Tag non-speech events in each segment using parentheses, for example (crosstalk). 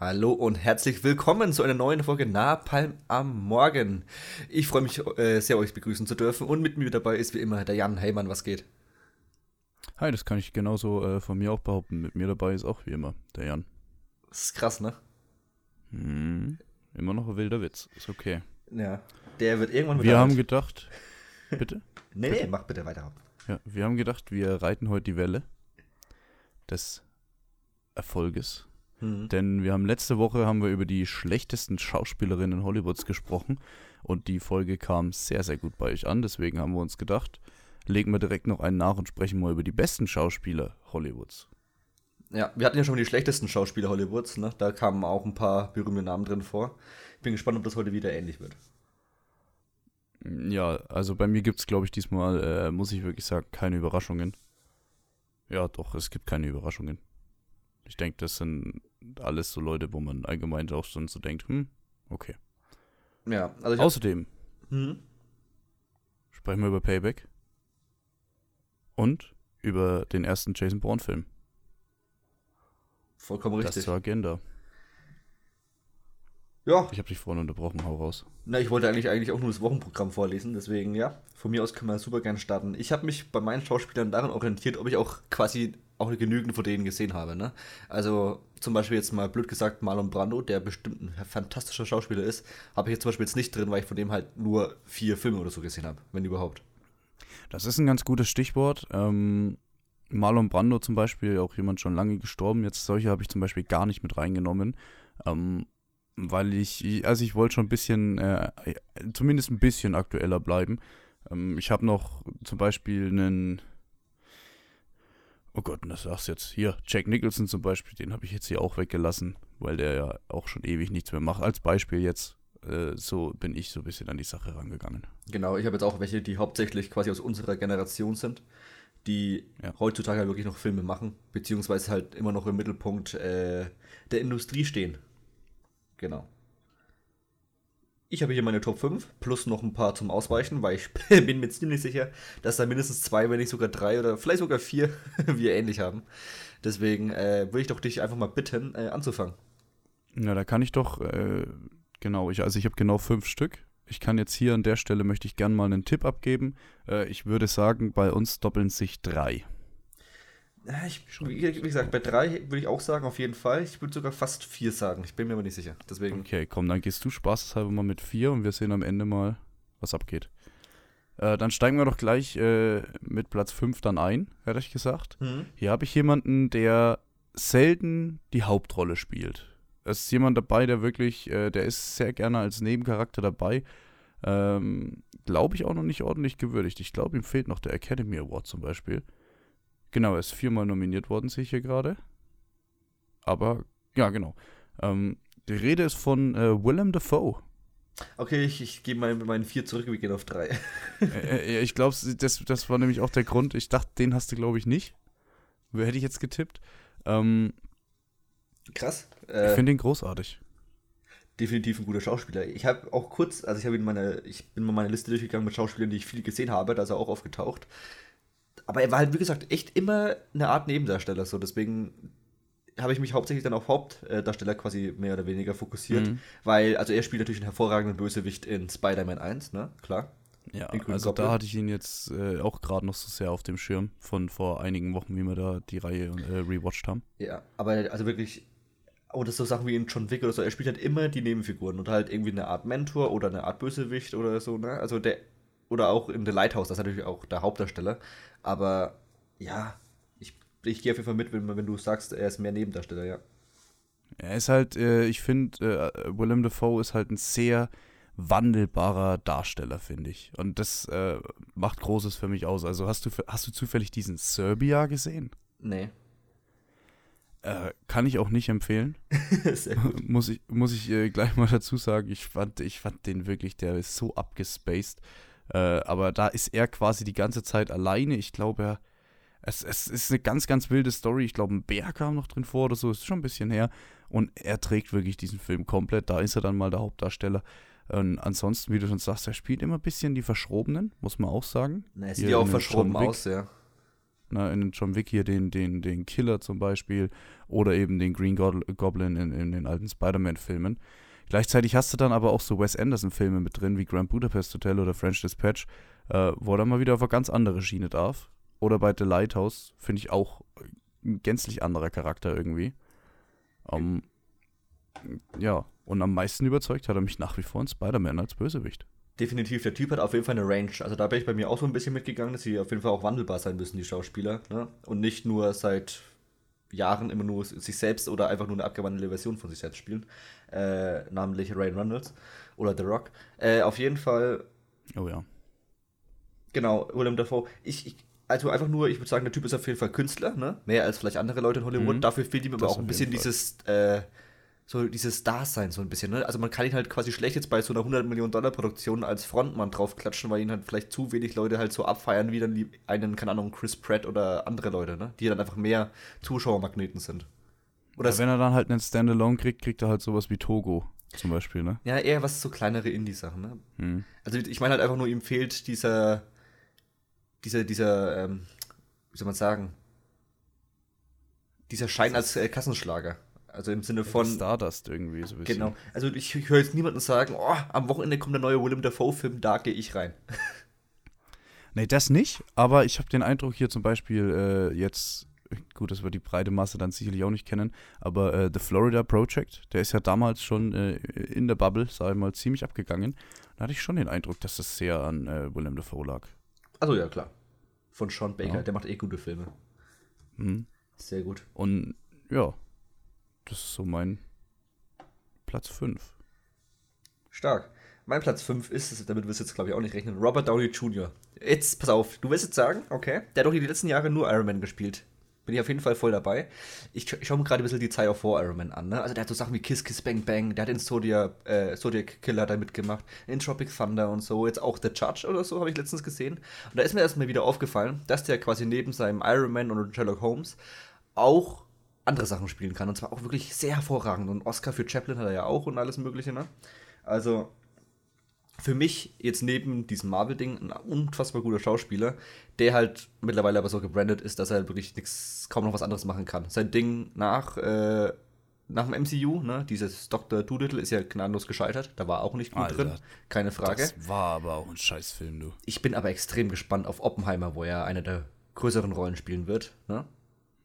Hallo und herzlich willkommen zu einer neuen Folge Napalm am Morgen. Ich freue mich äh, sehr, euch begrüßen zu dürfen und mit mir dabei ist wie immer der Jan. Hey Mann, was geht? Hi, das kann ich genauso äh, von mir auch behaupten. Mit mir dabei ist auch wie immer der Jan. Das ist krass, ne? Hm, immer noch ein wilder Witz. Ist okay. Ja, der wird irgendwann Wir haben gedacht. Bitte? (laughs) nee, nee, mach bitte weiter. Ja, wir haben gedacht, wir reiten heute die Welle des Erfolges Mhm. Denn wir haben letzte Woche haben wir über die schlechtesten Schauspielerinnen Hollywoods gesprochen und die Folge kam sehr, sehr gut bei euch an. Deswegen haben wir uns gedacht, legen wir direkt noch einen nach und sprechen mal über die besten Schauspieler Hollywoods. Ja, wir hatten ja schon die schlechtesten Schauspieler Hollywoods, ne? Da kamen auch ein paar berühmte Namen drin vor. Ich bin gespannt, ob das heute wieder ähnlich wird. Ja, also bei mir gibt es, glaube ich, diesmal, äh, muss ich wirklich sagen, keine Überraschungen. Ja, doch, es gibt keine Überraschungen. Ich denke, das sind alles so Leute, wo man allgemein auch schon so denkt, hm, okay. Ja, also Außerdem hm? sprechen wir über Payback und über den ersten Jason Bourne-Film. Vollkommen richtig. Das zur Agenda. Ja. Ich habe dich vorhin unterbrochen, hau raus. Na, ich wollte eigentlich, eigentlich auch nur das Wochenprogramm vorlesen, deswegen ja, von mir aus können wir super gerne starten. Ich habe mich bei meinen Schauspielern daran orientiert, ob ich auch quasi auch genügend von denen gesehen habe. Ne? Also zum Beispiel jetzt mal blöd gesagt Marlon Brando, der bestimmt ein fantastischer Schauspieler ist, habe ich jetzt zum Beispiel jetzt nicht drin, weil ich von dem halt nur vier Filme oder so gesehen habe, wenn überhaupt. Das ist ein ganz gutes Stichwort. Ähm, Marlon Brando zum Beispiel, auch jemand schon lange gestorben. Jetzt solche habe ich zum Beispiel gar nicht mit reingenommen. Ähm, weil ich, also ich wollte schon ein bisschen, äh, zumindest ein bisschen aktueller bleiben. Ähm, ich habe noch zum Beispiel einen, oh Gott, das sagst du jetzt, hier, Jack Nicholson zum Beispiel, den habe ich jetzt hier auch weggelassen, weil der ja auch schon ewig nichts mehr macht. Als Beispiel jetzt, äh, so bin ich so ein bisschen an die Sache rangegangen. Genau, ich habe jetzt auch welche, die hauptsächlich quasi aus unserer Generation sind, die ja. heutzutage halt wirklich noch Filme machen, beziehungsweise halt immer noch im Mittelpunkt äh, der Industrie stehen. Genau. Ich habe hier meine Top 5 plus noch ein paar zum Ausweichen, weil ich (laughs) bin mir ziemlich sicher, dass da mindestens zwei, wenn nicht sogar drei oder vielleicht sogar vier (laughs) wir ähnlich haben. Deswegen äh, würde ich doch dich einfach mal bitten, äh, anzufangen. Ja, da kann ich doch, äh, genau, ich, also ich habe genau fünf Stück. Ich kann jetzt hier an der Stelle, möchte ich gerne mal einen Tipp abgeben. Äh, ich würde sagen, bei uns doppeln sich drei. Ich, wie gesagt, bei drei würde ich auch sagen, auf jeden Fall. Ich würde sogar fast vier sagen. Ich bin mir aber nicht sicher. Deswegen. Okay, komm, dann gehst du spaßeshalber mal mit vier und wir sehen am Ende mal, was abgeht. Äh, dann steigen wir doch gleich äh, mit Platz 5 dann ein, hätte ich gesagt. Mhm. Hier habe ich jemanden, der selten die Hauptrolle spielt. Es ist jemand dabei, der wirklich, äh, der ist sehr gerne als Nebencharakter dabei. Ähm, glaube ich auch noch nicht ordentlich gewürdigt. Ich glaube, ihm fehlt noch der Academy Award zum Beispiel. Genau, er ist viermal nominiert worden, sehe ich hier gerade. Aber, ja, genau. Ähm, die Rede ist von äh, Willem Dafoe. Okay, ich, ich gebe meinen vier zurück, wir gehen auf drei. äh, äh, ich glaube, das, das war nämlich auch der Grund. Ich dachte, den hast du, glaube ich, nicht. Wer hätte ich jetzt getippt? Ähm, Krass. Äh, ich finde ihn großartig. Definitiv ein guter Schauspieler. Ich habe auch kurz, also ich habe in meine, ich bin mal meine Liste durchgegangen mit Schauspielern, die ich viel gesehen habe, da ist er auch aufgetaucht aber er war halt, wie gesagt, echt immer eine Art Nebendarsteller. So, deswegen habe ich mich hauptsächlich dann auf Hauptdarsteller quasi mehr oder weniger fokussiert. Mhm. Weil, also er spielt natürlich einen hervorragenden Bösewicht in Spider-Man 1, ne? Klar. Ja, also Goblin. da hatte ich ihn jetzt äh, auch gerade noch so sehr auf dem Schirm von vor einigen Wochen, wie wir da die Reihe äh, rewatcht haben. Ja, aber also wirklich, oder so Sachen wie in John Wick oder so, er spielt halt immer die Nebenfiguren und halt irgendwie eine Art Mentor oder eine Art Bösewicht oder so, ne? Also der, oder auch in The Lighthouse, das ist natürlich auch der Hauptdarsteller. Aber ja, ich, ich gehe auf jeden Fall mit, wenn, wenn du sagst, er ist mehr Nebendarsteller, ja. Er ist halt, äh, ich finde, äh, Willem Dafoe ist halt ein sehr wandelbarer Darsteller, finde ich. Und das äh, macht Großes für mich aus. Also hast du, hast du zufällig diesen Serbia gesehen? Nee. Äh, kann ich auch nicht empfehlen. (laughs) (laughs) muss ich, muss ich äh, gleich mal dazu sagen. Ich fand, ich fand den wirklich, der ist so abgespaced. Äh, aber da ist er quasi die ganze Zeit alleine. Ich glaube, er, es, es ist eine ganz, ganz wilde Story. Ich glaube, ein Bär kam noch drin vor oder so. Ist schon ein bisschen her. Und er trägt wirklich diesen Film komplett. Da ist er dann mal der Hauptdarsteller. Und ansonsten, wie du schon sagst, er spielt immer ein bisschen die Verschrobenen, muss man auch sagen. Na, er sieht ja auch verschroben aus, ja. ne, in John Wick hier den, den, den Killer zum Beispiel oder eben den Green Goblin in, in den alten Spider-Man-Filmen. Gleichzeitig hast du dann aber auch so Wes Anderson-Filme mit drin, wie Grand Budapest Hotel oder French Dispatch, äh, wo er dann mal wieder auf eine ganz andere Schiene darf. Oder bei The Lighthouse finde ich auch ein gänzlich anderer Charakter irgendwie. Um, ja, und am meisten überzeugt hat er mich nach wie vor in Spider-Man als Bösewicht. Definitiv, der Typ hat auf jeden Fall eine Range. Also da bin ich bei mir auch so ein bisschen mitgegangen, dass sie auf jeden Fall auch wandelbar sein müssen, die Schauspieler. Ne? Und nicht nur seit Jahren immer nur sich selbst oder einfach nur eine abgewandelte Version von sich selbst spielen. Äh, namentlich Ryan Reynolds oder The Rock. Äh, auf jeden Fall. Oh ja. Genau, William Dafoe. Ich, ich, also einfach nur, ich würde sagen, der Typ ist auf jeden Fall Künstler, ne? Mehr als vielleicht andere Leute in Hollywood. Mhm. Dafür fehlt ihm aber auch ein bisschen dieses, äh, so dieses Dasein so ein bisschen, ne? Also man kann ihn halt quasi schlecht jetzt bei so einer 100 Millionen Dollar Produktion als Frontmann draufklatschen, weil ihn halt vielleicht zu wenig Leute halt so abfeiern, wie dann die einen, keine Ahnung, Chris Pratt oder andere Leute, ne? Die dann einfach mehr Zuschauermagneten sind. Oder ja, wenn er dann halt einen Standalone kriegt, kriegt er halt sowas wie Togo zum Beispiel, ne? Ja, eher was so kleinere Indie-Sachen, ne? Mhm. Also ich meine halt einfach nur, ihm fehlt dieser dieser, dieser, ähm, wie soll man sagen, dieser Schein als äh, Kassenschlager. Also im Sinne von. Stardust irgendwie so ein bisschen. Genau. Also ich, ich höre jetzt niemanden sagen, oh, am Wochenende kommt der neue Willem Dafoe-Film, da gehe ich rein. (laughs) nee, das nicht, aber ich habe den Eindruck hier zum Beispiel äh, jetzt, gut, das wird die breite Masse dann sicherlich auch nicht kennen, aber äh, The Florida Project, der ist ja damals schon äh, in der Bubble, sag ich mal, ziemlich abgegangen. Da hatte ich schon den Eindruck, dass das sehr an äh, Willem Dafoe lag. Also ja, klar. Von Sean Baker, ja. der macht eh gute Filme. Mhm. Sehr gut. Und ja, das ist so mein Platz 5. Stark. Mein Platz 5 ist, damit wirst du jetzt glaube ich auch nicht rechnen, Robert Downey Jr. Jetzt, pass auf, du wirst jetzt sagen, okay, der hat doch die letzten Jahre nur Iron Man gespielt bin ich auf jeden Fall voll dabei. Ich, ich schaue mir gerade ein bisschen die Zeit of War Iron Man an. Ne? Also der hat so Sachen wie Kiss Kiss Bang Bang, der hat den Zodiac, äh, Zodiac Killer da mitgemacht, in Tropic Thunder und so, jetzt auch The Judge oder so, habe ich letztens gesehen. Und da ist mir erstmal wieder aufgefallen, dass der quasi neben seinem Iron Man und Sherlock Holmes auch andere Sachen spielen kann. Und zwar auch wirklich sehr hervorragend. Und Oscar für Chaplin hat er ja auch und alles Mögliche, ne? Also, für mich jetzt neben diesem Marvel-Ding ein unfassbar guter Schauspieler, der halt mittlerweile aber so gebrandet ist, dass er halt wirklich nix, kaum noch was anderes machen kann. Sein Ding nach, äh, nach dem MCU, ne, dieses Dr. Doolittle ist ja gnadenlos gescheitert, da war auch nicht gut Alter, drin, keine Frage. Das war aber auch ein Scheißfilm, du. Ich bin aber extrem gespannt auf Oppenheimer, wo er eine der größeren Rollen spielen wird, ne?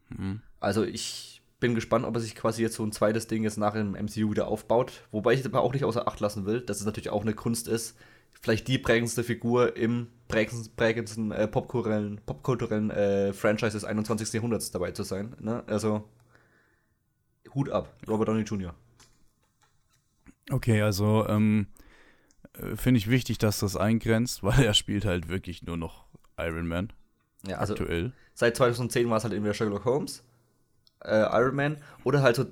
Mhm. Also ich bin gespannt, ob er sich quasi jetzt so ein zweites Ding jetzt nach dem MCU wieder aufbaut. Wobei ich aber auch nicht außer Acht lassen will, dass es natürlich auch eine Kunst ist, vielleicht die prägendste Figur im prägendsten, prägendsten äh, popkulturellen, popkulturellen äh, Franchise des 21. Jahrhunderts dabei zu sein. Ne? Also Hut ab, Robert Downey Jr. Okay, also ähm, äh, finde ich wichtig, dass das eingrenzt, (laughs) weil er spielt halt wirklich nur noch Iron Man. Ja, also aktuell. Seit 2010 war es halt irgendwie Sherlock Holmes äh, Iron Man oder halt so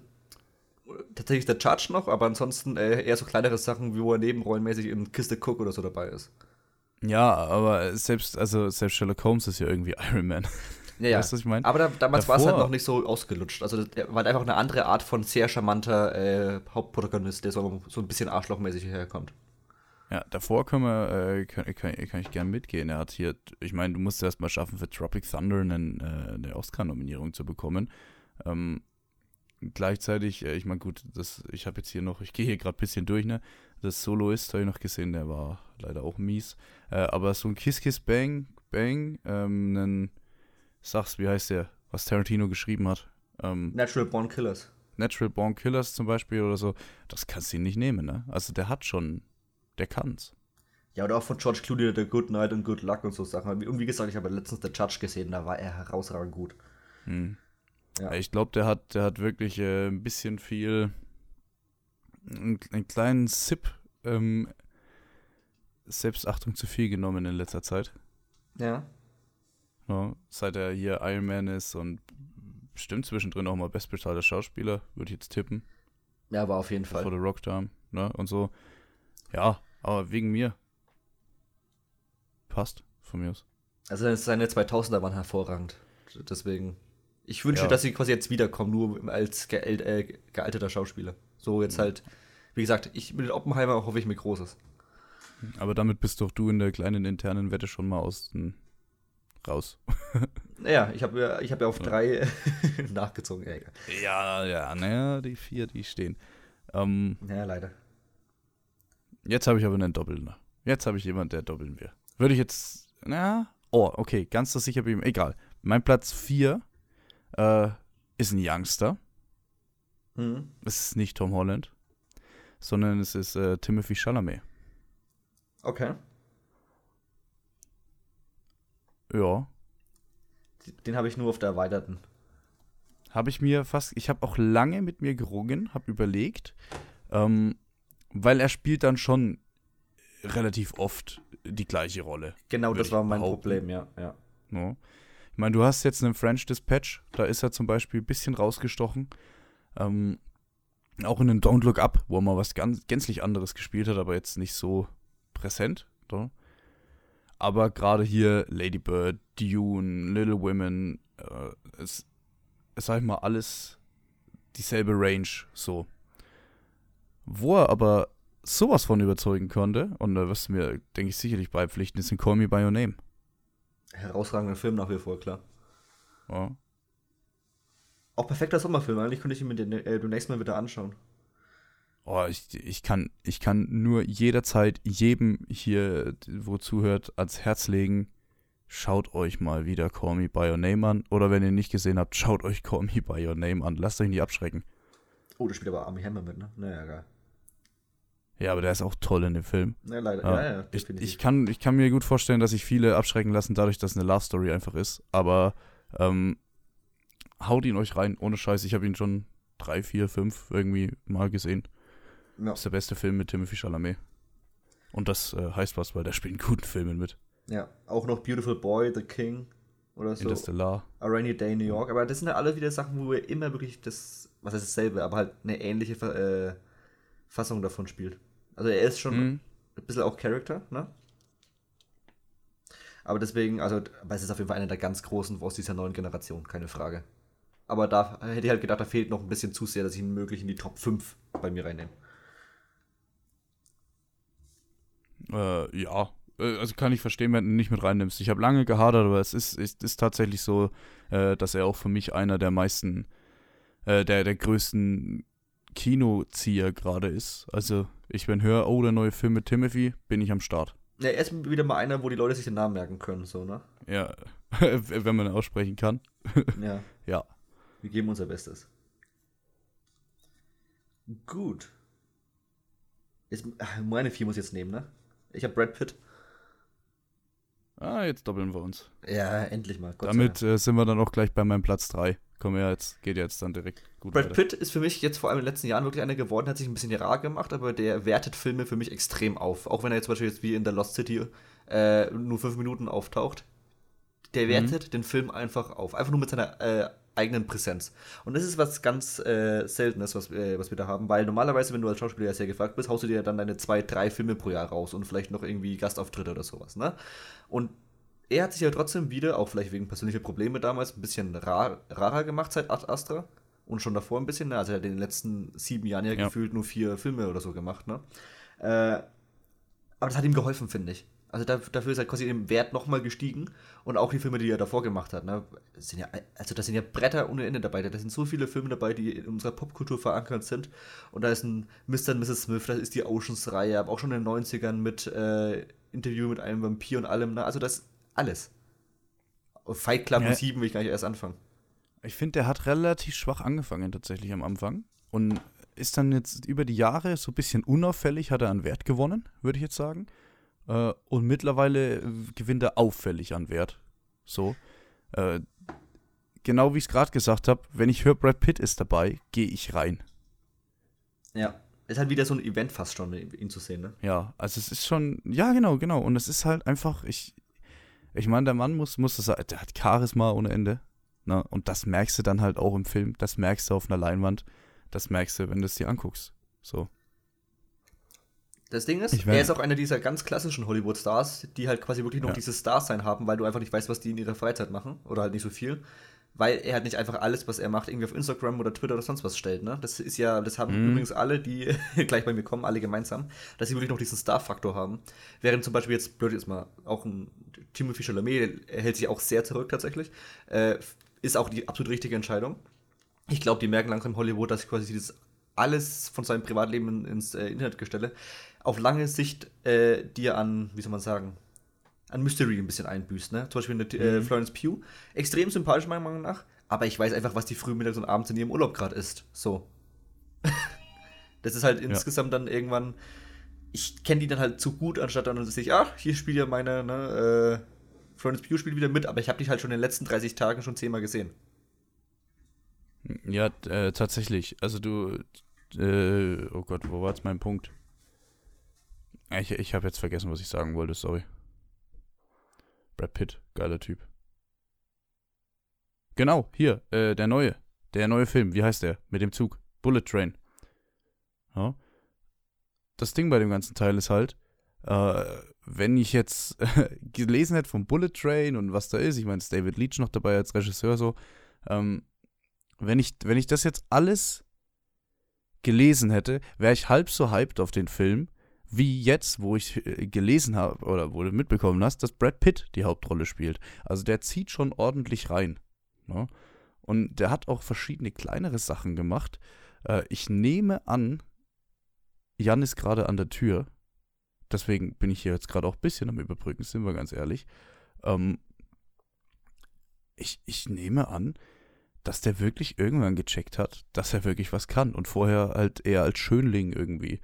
tatsächlich der Judge noch, aber ansonsten äh, eher so kleinere Sachen, wie wo er nebenrollenmäßig in Kiste Cook oder so dabei ist. Ja, aber selbst, also selbst Sherlock Holmes ist ja irgendwie (laughs) Iron Man. Ja, ja. Weißt du, was ich meine? Aber da, damals war es halt noch nicht so ausgelutscht. Also der war halt einfach eine andere Art von sehr charmanter äh, Hauptprotagonist, der so, so ein bisschen arschlochmäßig herkommt. Ja, davor können wir, äh, kann, kann, kann, ich gerne mitgehen. Er hat hier, ich meine, du musst erst mal schaffen, für Tropic Thunder einen, äh, eine Oscar-Nominierung zu bekommen. Ähm, gleichzeitig, äh, ich meine, gut, das, ich habe jetzt hier noch, ich gehe hier gerade ein bisschen durch, ne? Das Soloist habe ich noch gesehen, der war leider auch mies. Äh, aber so ein Kiss Kiss Bang, Bang, ähm, einen, sag's, wie heißt der, was Tarantino geschrieben hat? Ähm, Natural Born Killers. Natural Born Killers zum Beispiel oder so, das kannst du ihn nicht nehmen, ne? Also der hat schon, der kann's. Ja, oder auch von George Clooney, der Good Night und Good Luck und so Sachen. Und wie gesagt, ich habe letztens der Judge gesehen, da war er herausragend gut. Hm. Ja. Ich glaube, der hat, der hat wirklich äh, ein bisschen viel, einen, einen kleinen Sip ähm, Selbstachtung zu viel genommen in letzter Zeit. Ja. ja. Seit er hier Iron Man ist und bestimmt zwischendrin auch mal bestbezahlter Schauspieler, würde ich jetzt tippen. Ja, war auf jeden Fall. Vor der Rocktime, ne? Und so. Ja, aber wegen mir. Passt, von mir aus. Also seine 2000er waren hervorragend. Deswegen ich wünsche, ja. dass sie quasi jetzt wiederkommen, nur als ge äh, gealterter Schauspieler. So jetzt mhm. halt, wie gesagt, ich mit Oppenheimer hoffe ich mir Großes. Aber damit bist doch du in der kleinen internen Wette schon mal aus raus. (laughs) Ja, ich habe ich hab ja auf drei (laughs) nachgezogen. Ja, egal. Ja, ja, naja, die vier, die stehen. Ähm, ja, leider. Jetzt habe ich aber einen Doppeln. Jetzt habe ich jemanden, der doppeln will. Würde ich jetzt, na, oh, okay, ganz das sicher bei ihm. Egal. Mein Platz 4 äh, ist ein Youngster. Mhm. Es ist nicht Tom Holland, sondern es ist äh, Timothy Chalamet. Okay. Ja. Den habe ich nur auf der erweiterten. Habe ich mir fast, ich habe auch lange mit mir gerungen, habe überlegt, ähm, weil er spielt dann schon relativ oft die gleiche Rolle. Genau, das war mein behaupten. Problem, ja. ja. ja. Ich meine, du hast jetzt einen French Dispatch, da ist er zum Beispiel ein bisschen rausgestochen. Ähm, auch in den Don't Look Up, wo er mal was ganz, gänzlich anderes gespielt hat, aber jetzt nicht so präsent. Oder? Aber gerade hier Lady Bird, Dune, Little Women, äh, es, es sag ich mal alles dieselbe Range, so. Wo er aber sowas von überzeugen konnte, und da wirst du mir, denke ich, sicherlich beipflichten, ist in Call Me By Your Name. Herausragender Film nach wie vor, klar. Ja. Auch perfekter Sommerfilm, eigentlich könnte ich ihn mir den, äh, demnächst mal wieder anschauen. Oh, ich, ich, kann, ich kann nur jederzeit jedem hier, wo zuhört, ans Herz legen, schaut euch mal wieder Call Me By Your Name an. Oder wenn ihr nicht gesehen habt, schaut euch Call Me By Your Name an. Lasst euch nicht abschrecken. Oh, da spielt aber Army Hammer mit, ne? Naja, geil. Ja, aber der ist auch toll in dem Film. Ja, leider. Ja, ja, ja ich, ich, kann, ich kann mir gut vorstellen, dass sich viele abschrecken lassen, dadurch, dass es eine Love Story einfach ist. Aber ähm, haut ihn euch rein, ohne Scheiß. Ich habe ihn schon drei, vier, fünf irgendwie mal gesehen. Ja. Das ist der beste Film mit Timothy Chalamet. Und das äh, heißt was, weil der spielt in guten Filmen mit. Ja, auch noch Beautiful Boy, The King oder so. Interstellar. A Rainy Day in New York. Aber das sind ja alle wieder Sachen, wo er immer wirklich das, was heißt dasselbe, aber halt eine ähnliche äh, Fassung davon spielt. Also er ist schon mhm. ein bisschen auch Charakter, ne? Aber deswegen, also, weil es ist auf jeden Fall einer der ganz großen aus dieser neuen Generation, keine Frage. Aber da hätte ich halt gedacht, da fehlt noch ein bisschen zu sehr, dass ich ihn möglich in die Top 5 bei mir reinnehme. Äh, ja. Äh, also kann ich verstehen, wenn du ihn nicht mit reinnimmst. Ich habe lange gehadert, aber es ist, ist, ist tatsächlich so, äh, dass er auch für mich einer der meisten, äh, der, der größten Kinozieher gerade ist. Also, ich bin höre, oh, der neue Film mit Timothy, bin ich am Start. Ja, er ist wieder mal einer, wo die Leute sich den Namen merken können, so, ne? Ja, (laughs) wenn man ihn aussprechen kann. (laughs) ja. Ja. Wir geben unser Bestes. Gut. Jetzt, meine vier muss ich jetzt nehmen, ne? Ich habe Brad Pitt. Ah, jetzt doppeln wir uns. Ja, endlich mal. Gott Damit äh, sind wir dann auch gleich bei meinem Platz 3. Komm ja, jetzt geht jetzt dann direkt gut. Brad weiter. Pitt ist für mich jetzt vor allem in den letzten Jahren wirklich einer geworden, hat sich ein bisschen rar gemacht, aber der wertet Filme für mich extrem auf. Auch wenn er jetzt zum Beispiel jetzt wie in der Lost City äh, nur fünf Minuten auftaucht. Der mhm. wertet mhm. den Film einfach auf. Einfach nur mit seiner äh, eigenen Präsenz. Und das ist was ganz äh, Seltenes, was, äh, was wir da haben, weil normalerweise, wenn du als Schauspieler ja sehr gefragt bist, haust du dir dann deine zwei, drei Filme pro Jahr raus und vielleicht noch irgendwie Gastauftritte oder sowas, ne? Und er hat sich ja trotzdem wieder, auch vielleicht wegen persönlicher Probleme damals, ein bisschen rar, rarer gemacht seit Ad Astra. Und schon davor ein bisschen, ne? Also er hat in den letzten sieben Jahren ja, ja. gefühlt nur vier Filme oder so gemacht, ne? Äh, aber das hat ihm geholfen, finde ich. Also dafür ist halt quasi im Wert nochmal gestiegen. Und auch die Filme, die er davor gemacht hat. Ne? sind ja, also da sind ja Bretter ohne Ende dabei. Da sind so viele Filme dabei, die in unserer Popkultur verankert sind. Und da ist ein Mr. und Mrs. Smith, das ist die Oceans-Reihe, aber auch schon in den 90ern mit äh, Interview mit einem Vampir und allem. Ne? Also das ist alles. Fight Club ja. und 7 will ich gar nicht erst anfangen. Ich finde, der hat relativ schwach angefangen tatsächlich am Anfang. Und ist dann jetzt über die Jahre so ein bisschen unauffällig, hat er an Wert gewonnen, würde ich jetzt sagen. Äh, und mittlerweile äh, gewinnt er auffällig an Wert. So. Äh, genau wie ich es gerade gesagt habe, wenn ich höre, Brad Pitt ist dabei, gehe ich rein. Ja. Ist halt wieder so ein Event fast schon, ihn zu sehen, ne? Ja, also es ist schon, ja, genau, genau. Und es ist halt einfach, ich, ich meine, der Mann muss, muss das, der hat Charisma ohne Ende. Ne? Und das merkst du dann halt auch im Film, das merkst du auf einer Leinwand, das merkst du, wenn du es dir anguckst. So. Das Ding ist, er ist auch einer dieser ganz klassischen Hollywood-Stars, die halt quasi wirklich noch ja. dieses Star-Sein haben, weil du einfach nicht weißt, was die in ihrer Freizeit machen. Oder halt nicht so viel. Weil er halt nicht einfach alles, was er macht, irgendwie auf Instagram oder Twitter oder sonst was stellt. Ne? Das ist ja, das haben mhm. übrigens alle, die (laughs) gleich bei mir kommen, alle gemeinsam, dass sie wirklich noch diesen Star-Faktor haben. Während zum Beispiel jetzt, blöd ist mal, auch ein Timothy Chalamet hält sich auch sehr zurück tatsächlich. Äh, ist auch die absolut richtige Entscheidung. Ich glaube, die merken langsam in Hollywood, dass quasi dieses alles von seinem Privatleben ins äh, Internet gestelle, auf lange Sicht äh, dir an, wie soll man sagen, an Mystery ein bisschen einbüßt. Ne? Zum Beispiel eine, äh, mhm. Florence Pugh. Extrem sympathisch, meiner Meinung nach. Aber ich weiß einfach, was die früh, mittags und abends in ihrem Urlaub gerade ist. So. (laughs) das ist halt ja. insgesamt dann irgendwann. Ich kenne die dann halt zu gut, anstatt dann dass ich, ach, hier spielt ja meine, ne, äh, Florence Pugh spielt wieder mit, aber ich habe dich halt schon in den letzten 30 Tagen schon zehnmal gesehen. Ja, äh, tatsächlich. Also du, äh, oh Gott, wo war jetzt mein Punkt? Ich, ich habe jetzt vergessen, was ich sagen wollte, sorry. Brad Pitt, geiler Typ. Genau, hier, äh, der neue. Der neue Film, wie heißt der? Mit dem Zug. Bullet Train. Ja. Das Ding bei dem ganzen Teil ist halt, äh, wenn ich jetzt (laughs) gelesen hätte vom Bullet Train und was da ist, ich meine, ist David Leach noch dabei als Regisseur so, ähm, wenn ich, wenn ich das jetzt alles gelesen hätte, wäre ich halb so hyped auf den Film, wie jetzt, wo ich äh, gelesen habe oder wo du mitbekommen hast, dass Brad Pitt die Hauptrolle spielt. Also der zieht schon ordentlich rein. Ne? Und der hat auch verschiedene kleinere Sachen gemacht. Äh, ich nehme an, Jan ist gerade an der Tür. Deswegen bin ich hier jetzt gerade auch ein bisschen am Überbrücken, sind wir ganz ehrlich. Ähm, ich, ich nehme an, dass der wirklich irgendwann gecheckt hat, dass er wirklich was kann und vorher halt eher als Schönling irgendwie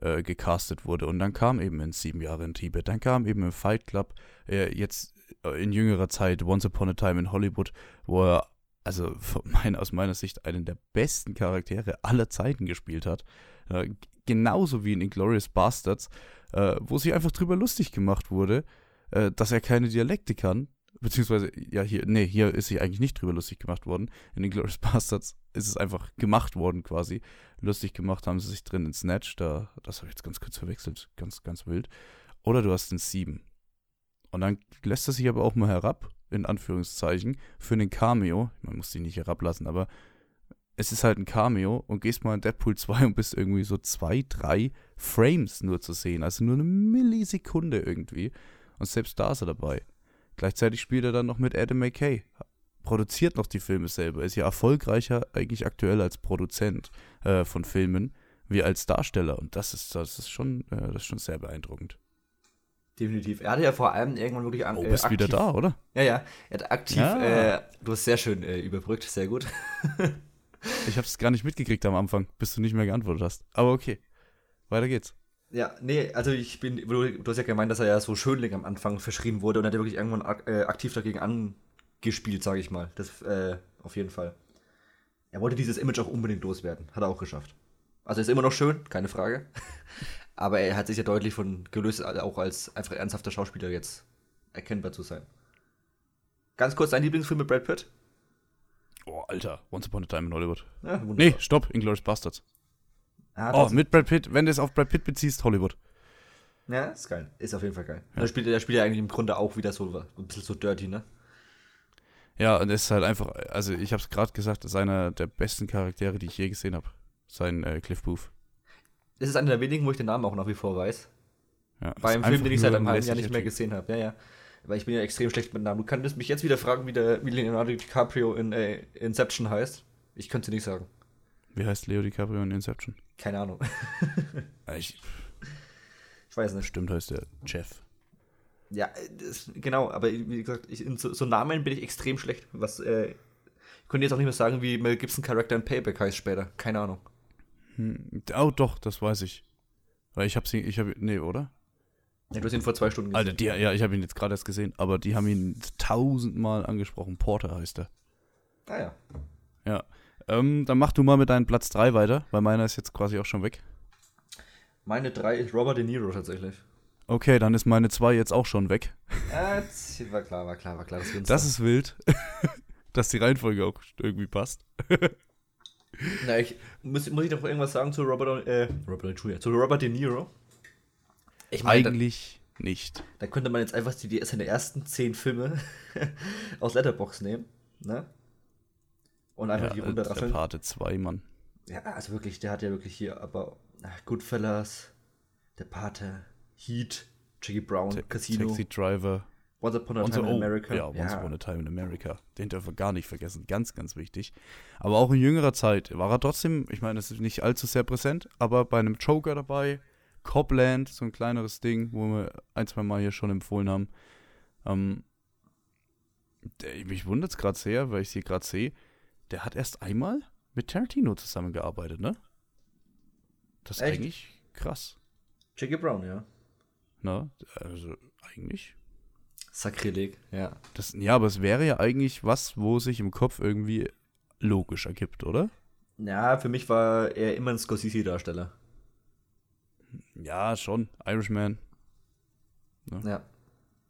äh, gecastet wurde. Und dann kam eben in sieben Jahre in Tibet, dann kam eben im Fight Club, äh, jetzt äh, in jüngerer Zeit Once Upon a Time in Hollywood, wo er also (laughs) mein, aus meiner Sicht einen der besten Charaktere aller Zeiten gespielt hat. Äh, genauso wie in Inglourious Bastards, äh, wo sich einfach drüber lustig gemacht wurde, dass er keine Dialekte kann, beziehungsweise, ja, hier, nee, hier ist sich eigentlich nicht drüber lustig gemacht worden. In den Glorious Bastards ist es einfach gemacht worden quasi. Lustig gemacht haben sie sich drin in Snatch, da, das habe ich jetzt ganz kurz verwechselt, ganz, ganz wild. Oder du hast den Sieben. Und dann lässt er sich aber auch mal herab, in Anführungszeichen, für einen Cameo. Man muss die nicht herablassen, aber es ist halt ein Cameo und gehst mal in Deadpool 2 und bist irgendwie so zwei, drei Frames nur zu sehen. Also nur eine Millisekunde irgendwie. Und selbst da ist er dabei. Gleichzeitig spielt er dann noch mit Adam McKay. Produziert noch die Filme selber. Ist ja erfolgreicher eigentlich aktuell als Produzent äh, von Filmen wie als Darsteller. Und das ist, das ist, schon, äh, das ist schon sehr beeindruckend. Definitiv. Er hatte ja vor allem irgendwann wirklich an. Oh, bist äh, wieder da, oder? Ja, ja. Er hat aktiv. Ja. Äh, du hast sehr schön äh, überbrückt, sehr gut. (laughs) ich habe es gar nicht mitgekriegt am Anfang, bis du nicht mehr geantwortet hast. Aber okay. Weiter geht's. Ja, nee, also ich bin, du, hast ja gemeint, dass er ja so Schönling am Anfang verschrien wurde und er hat ja wirklich irgendwann ak äh, aktiv dagegen angespielt, sage ich mal. Das äh, auf jeden Fall. Er wollte dieses Image auch unbedingt loswerden. Hat er auch geschafft. Also ist immer noch schön, keine Frage. (laughs) Aber er hat sich ja deutlich von gelöst, auch als einfach ernsthafter Schauspieler jetzt erkennbar zu sein. Ganz kurz, dein Lieblingsfilm mit Brad Pitt? Oh, Alter, Once Upon a Time in Hollywood. Ja, nee, stopp, Inglourious Bastards. Ah, oh, mit Brad Pitt, wenn du es auf Brad Pitt beziehst, Hollywood. Ja, ist geil. Ist auf jeden Fall geil. Ja. Der, spielt, der spielt ja eigentlich im Grunde auch wieder so ein bisschen so dirty, ne? Ja, und es ist halt einfach, also ich habe es gerade gesagt, das ist einer der besten Charaktere, die ich je gesehen habe. Sein äh, Cliff Booth. Das ist einer der wenigen, wo ich den Namen auch nach wie vor weiß. Ja, Beim Film, den ich seit einem halben Jahr nicht mehr gesehen habe. Ja, ja. Weil ich bin ja extrem schlecht mit Namen. Du könntest mich jetzt wieder fragen, wie der wie Leonardo DiCaprio in äh, Inception heißt. Ich könnte es nicht sagen. Wie heißt Leo DiCaprio in Inception? Keine Ahnung. ich, ich weiß nicht. Stimmt, heißt der Jeff. Ja, das, genau, aber wie gesagt, ich, in so, so, Namen bin ich extrem schlecht. Was, äh, ich könnte jetzt auch nicht mehr sagen, wie Mel Gibson Charakter in Payback heißt später. Keine Ahnung. Hm, oh, doch, das weiß ich. Weil ich habe sie, ich habe, nee, oder? Ja, du hast ihn vor zwei Stunden gesehen. Alter, die, ja, ich habe ihn jetzt gerade erst gesehen, aber die haben ihn tausendmal angesprochen. Porter heißt er. Ah ja. Ja. Ähm, dann mach du mal mit deinem Platz 3 weiter, weil meiner ist jetzt quasi auch schon weg. Meine 3 ist Robert De Niro tatsächlich. Okay, dann ist meine 2 jetzt auch schon weg. Ja, war klar, war klar, war klar. Das, das ist wild, (laughs) dass die Reihenfolge auch irgendwie passt. (laughs) Na, ich muss, muss ich noch irgendwas sagen zu Robert, äh, Robert, zu Robert De Niro? Ich mein, Eigentlich da, nicht. Da könnte man jetzt einfach die, die seine ersten 10 Filme (laughs) aus Letterbox nehmen, ne? Und einfach ja, die runterrasseln. Der Pate 2, Mann. Ja, also wirklich, der hat ja wirklich hier, aber ach, Goodfellas, der Pate, Heat, Jackie Brown, Ta Casino. Taxi Driver. Once Upon a Time in America. Ja, Once ja. Upon a Time in America. Den dürfen wir gar nicht vergessen. Ganz, ganz wichtig. Aber auch in jüngerer Zeit war er trotzdem, ich meine, es ist nicht allzu sehr präsent, aber bei einem Joker dabei. Copland, so ein kleineres Ding, wo wir ein, zwei Mal hier schon empfohlen haben. Ähm, der, mich wundert es gerade sehr, weil ich sie gerade sehe. Der hat erst einmal mit Tarantino zusammengearbeitet, ne? Das ist Echt? eigentlich krass. Jackie Brown, ja. Na, also eigentlich Sakrileg, ja. Das, ja, aber es wäre ja eigentlich was, wo sich im Kopf irgendwie logisch ergibt, oder? Ja, für mich war er immer ein Scorsese-Darsteller. Ja, schon. Irishman. Ja. ja.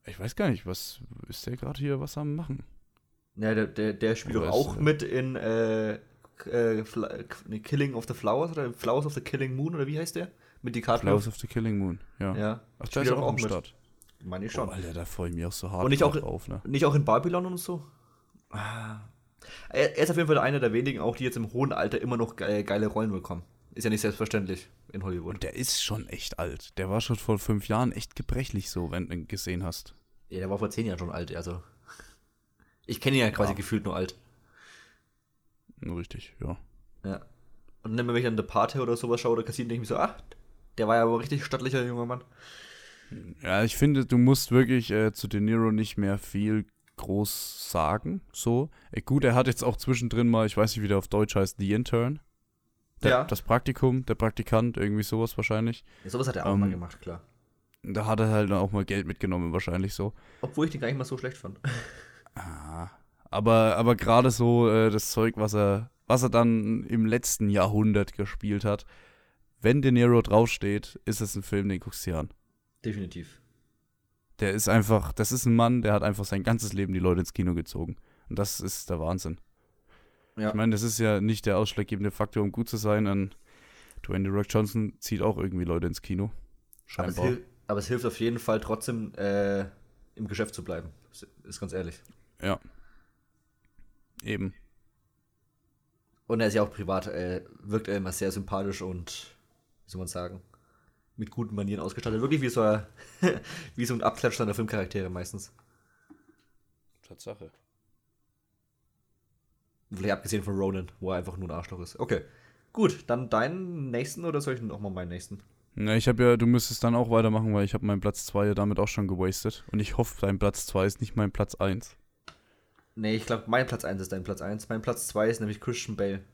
Ich weiß gar nicht, was ist der gerade hier was am machen? Ja, der, der, der spielt doch auch ist, mit in äh, äh, Killing of the Flowers oder Flowers of the Killing Moon oder wie heißt der? Mit die DiCaprio. Flowers of the Killing Moon, ja. ja. Ach, da ist er auch am Start. Meine ich schon. Oh, Alter, da freue ich mich auch so hart und nicht auch, drauf, ne? Nicht auch in Babylon und so? Er, ist auf jeden Fall einer der wenigen, auch die jetzt im hohen Alter immer noch geile Rollen bekommen. Ist ja nicht selbstverständlich in Hollywood. Und der ist schon echt alt. Der war schon vor fünf Jahren echt gebrechlich so, wenn du ihn gesehen hast. Ja, der war vor zehn Jahren schon alt, also. Ich kenne ihn ja quasi ja. gefühlt nur alt. Richtig, ja. Ja. Und dann, wenn ich an The Party oder sowas schaue oder Casino, denke ich mir so, ach, der war ja aber richtig stattlicher junger Mann. Ja, ich finde, du musst wirklich äh, zu De Niro nicht mehr viel groß sagen. So. Äh, gut, er hat jetzt auch zwischendrin mal, ich weiß nicht, wie der auf Deutsch heißt, The Intern. Der, ja. Das Praktikum, der Praktikant, irgendwie sowas wahrscheinlich. Ja, sowas hat er auch ähm, mal gemacht, klar. Da hat er halt auch mal Geld mitgenommen, wahrscheinlich so. Obwohl ich den gar nicht mal so schlecht fand. (laughs) Ah, aber aber gerade so äh, das Zeug, was er, was er dann im letzten Jahrhundert gespielt hat, wenn De Niro draufsteht, ist es ein Film, den guckst du dir an. Definitiv. Der ist einfach, das ist ein Mann, der hat einfach sein ganzes Leben die Leute ins Kino gezogen. Und das ist der Wahnsinn. Ja. Ich meine, das ist ja nicht der ausschlaggebende Faktor, um gut zu sein. An Dwayne The Rock Johnson zieht auch irgendwie Leute ins Kino. Scheinbar. Aber es, aber es hilft auf jeden Fall trotzdem, äh, im Geschäft zu bleiben. Ist ganz ehrlich. Ja. Eben. Und er ist ja auch privat, äh, wirkt er immer sehr sympathisch und, wie soll man sagen, mit guten Manieren ausgestattet. Wirklich wie so, ein, (laughs) wie so ein Abklatsch seiner Filmcharaktere meistens. Tatsache. Vielleicht abgesehen von Ronan, wo er einfach nur ein Arschloch ist. Okay. Gut, dann deinen nächsten oder soll ich nochmal meinen nächsten? Na, ich habe ja, du müsstest dann auch weitermachen, weil ich habe meinen Platz 2 ja damit auch schon gewastet. Und ich hoffe, dein Platz 2 ist nicht mein Platz 1. Nee, ich glaube, mein Platz 1 ist dein Platz 1. Mein Platz 2 ist nämlich Christian Bale.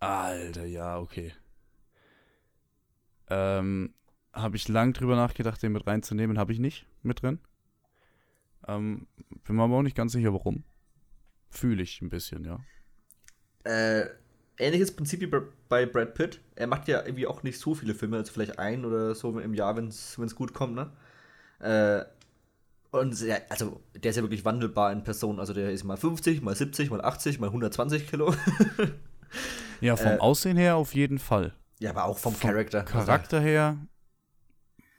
Alter, ja, okay. Ähm, habe ich lang drüber nachgedacht, den mit reinzunehmen. Habe ich nicht mit drin. Ähm, bin mir aber auch nicht ganz sicher, warum. Fühle ich ein bisschen, ja. Äh, ähnliches Prinzip wie bei Brad Pitt. Er macht ja irgendwie auch nicht so viele Filme, also vielleicht ein oder so im Jahr, wenn es gut kommt, ne? Äh, und ja, also der ist ja wirklich wandelbar in Person. Also der ist mal 50, mal 70, mal 80, mal 120 Kilo. (laughs) ja, vom äh, Aussehen her auf jeden Fall. Ja, aber auch vom, vom Charakter. Charakter her.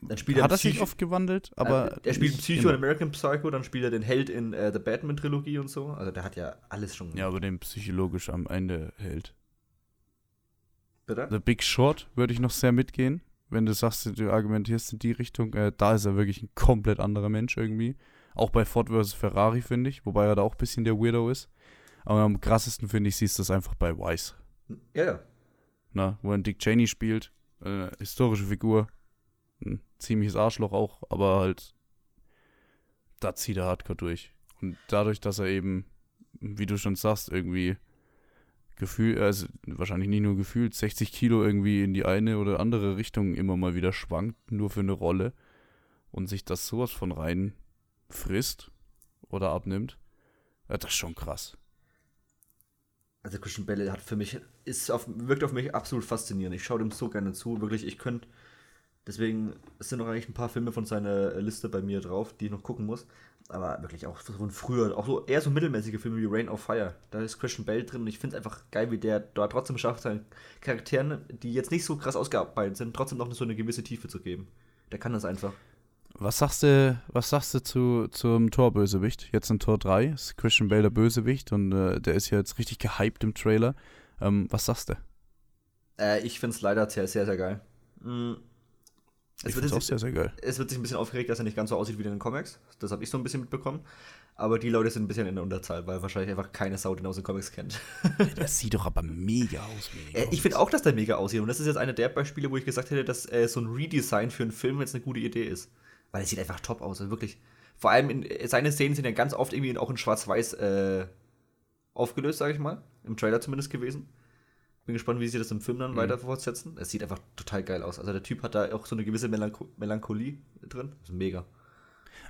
Dann spielt er Hat er sich oft gewandelt, aber. Äh, er spielt Psycho in American Psycho, dann spielt er den Held in äh, The Batman-Trilogie und so. Also der hat ja alles schon. Ja, aber den psychologisch am Ende hält. Bitte? The Big Short würde ich noch sehr mitgehen. Wenn du sagst, du argumentierst in die Richtung, äh, da ist er wirklich ein komplett anderer Mensch irgendwie. Auch bei Ford vs. Ferrari, finde ich, wobei er da auch ein bisschen der Weirdo ist. Aber am krassesten, finde ich, siehst du das einfach bei Wise. Ja, ja na, wo ein Dick Cheney spielt, äh, historische Figur, ein ziemliches Arschloch auch, aber halt, da zieht er hardcore durch. Und dadurch, dass er eben, wie du schon sagst, irgendwie Gefühl, also wahrscheinlich nicht nur gefühlt, 60 Kilo irgendwie in die eine oder andere Richtung immer mal wieder schwankt, nur für eine Rolle und sich das sowas von rein frisst oder abnimmt, das ist schon krass also Christian Bale hat für mich, ist auf, wirkt auf mich absolut faszinierend. Ich schaue dem so gerne zu, wirklich, ich könnte, deswegen sind noch eigentlich ein paar Filme von seiner Liste bei mir drauf, die ich noch gucken muss. Aber wirklich auch von früher, auch so eher so mittelmäßige Filme wie Rain of Fire. Da ist Christian Bale drin und ich finde es einfach geil, wie der da trotzdem schafft, seinen Charakteren, die jetzt nicht so krass ausgearbeitet sind, trotzdem noch so eine gewisse Tiefe zu geben. Der kann das einfach. Was sagst du, was sagst du zu, zum Torbösewicht? Jetzt in Tor 3 ist Christian Bale der Bösewicht und äh, der ist ja jetzt richtig gehypt im Trailer. Ähm, was sagst du? Äh, ich finde es leider sehr, sehr, sehr geil. Mhm. Es wird, auch sehr, sehr geil. es wird sich ein bisschen aufgeregt, dass er nicht ganz so aussieht wie in den Comics. Das habe ich so ein bisschen mitbekommen. Aber die Leute sind ein bisschen in der Unterzahl, weil wahrscheinlich einfach keine Sau den aus den Comics kennt. (laughs) das sieht doch aber mega aus. Mega äh, ich finde auch, dass der mega aussieht. Und das ist jetzt einer der Beispiele, wo ich gesagt hätte, dass äh, so ein Redesign für einen Film jetzt eine gute Idee ist. Weil es sieht einfach top aus. Also wirklich. Vor allem in, seine Szenen sind ja ganz oft irgendwie auch in Schwarz-Weiß äh, aufgelöst, sage ich mal. Im Trailer zumindest gewesen. Bin gespannt, wie sie das im Film dann mhm. weiter fortsetzen. Es sieht einfach total geil aus. Also der Typ hat da auch so eine gewisse Melancho Melancholie drin. Das ist mega.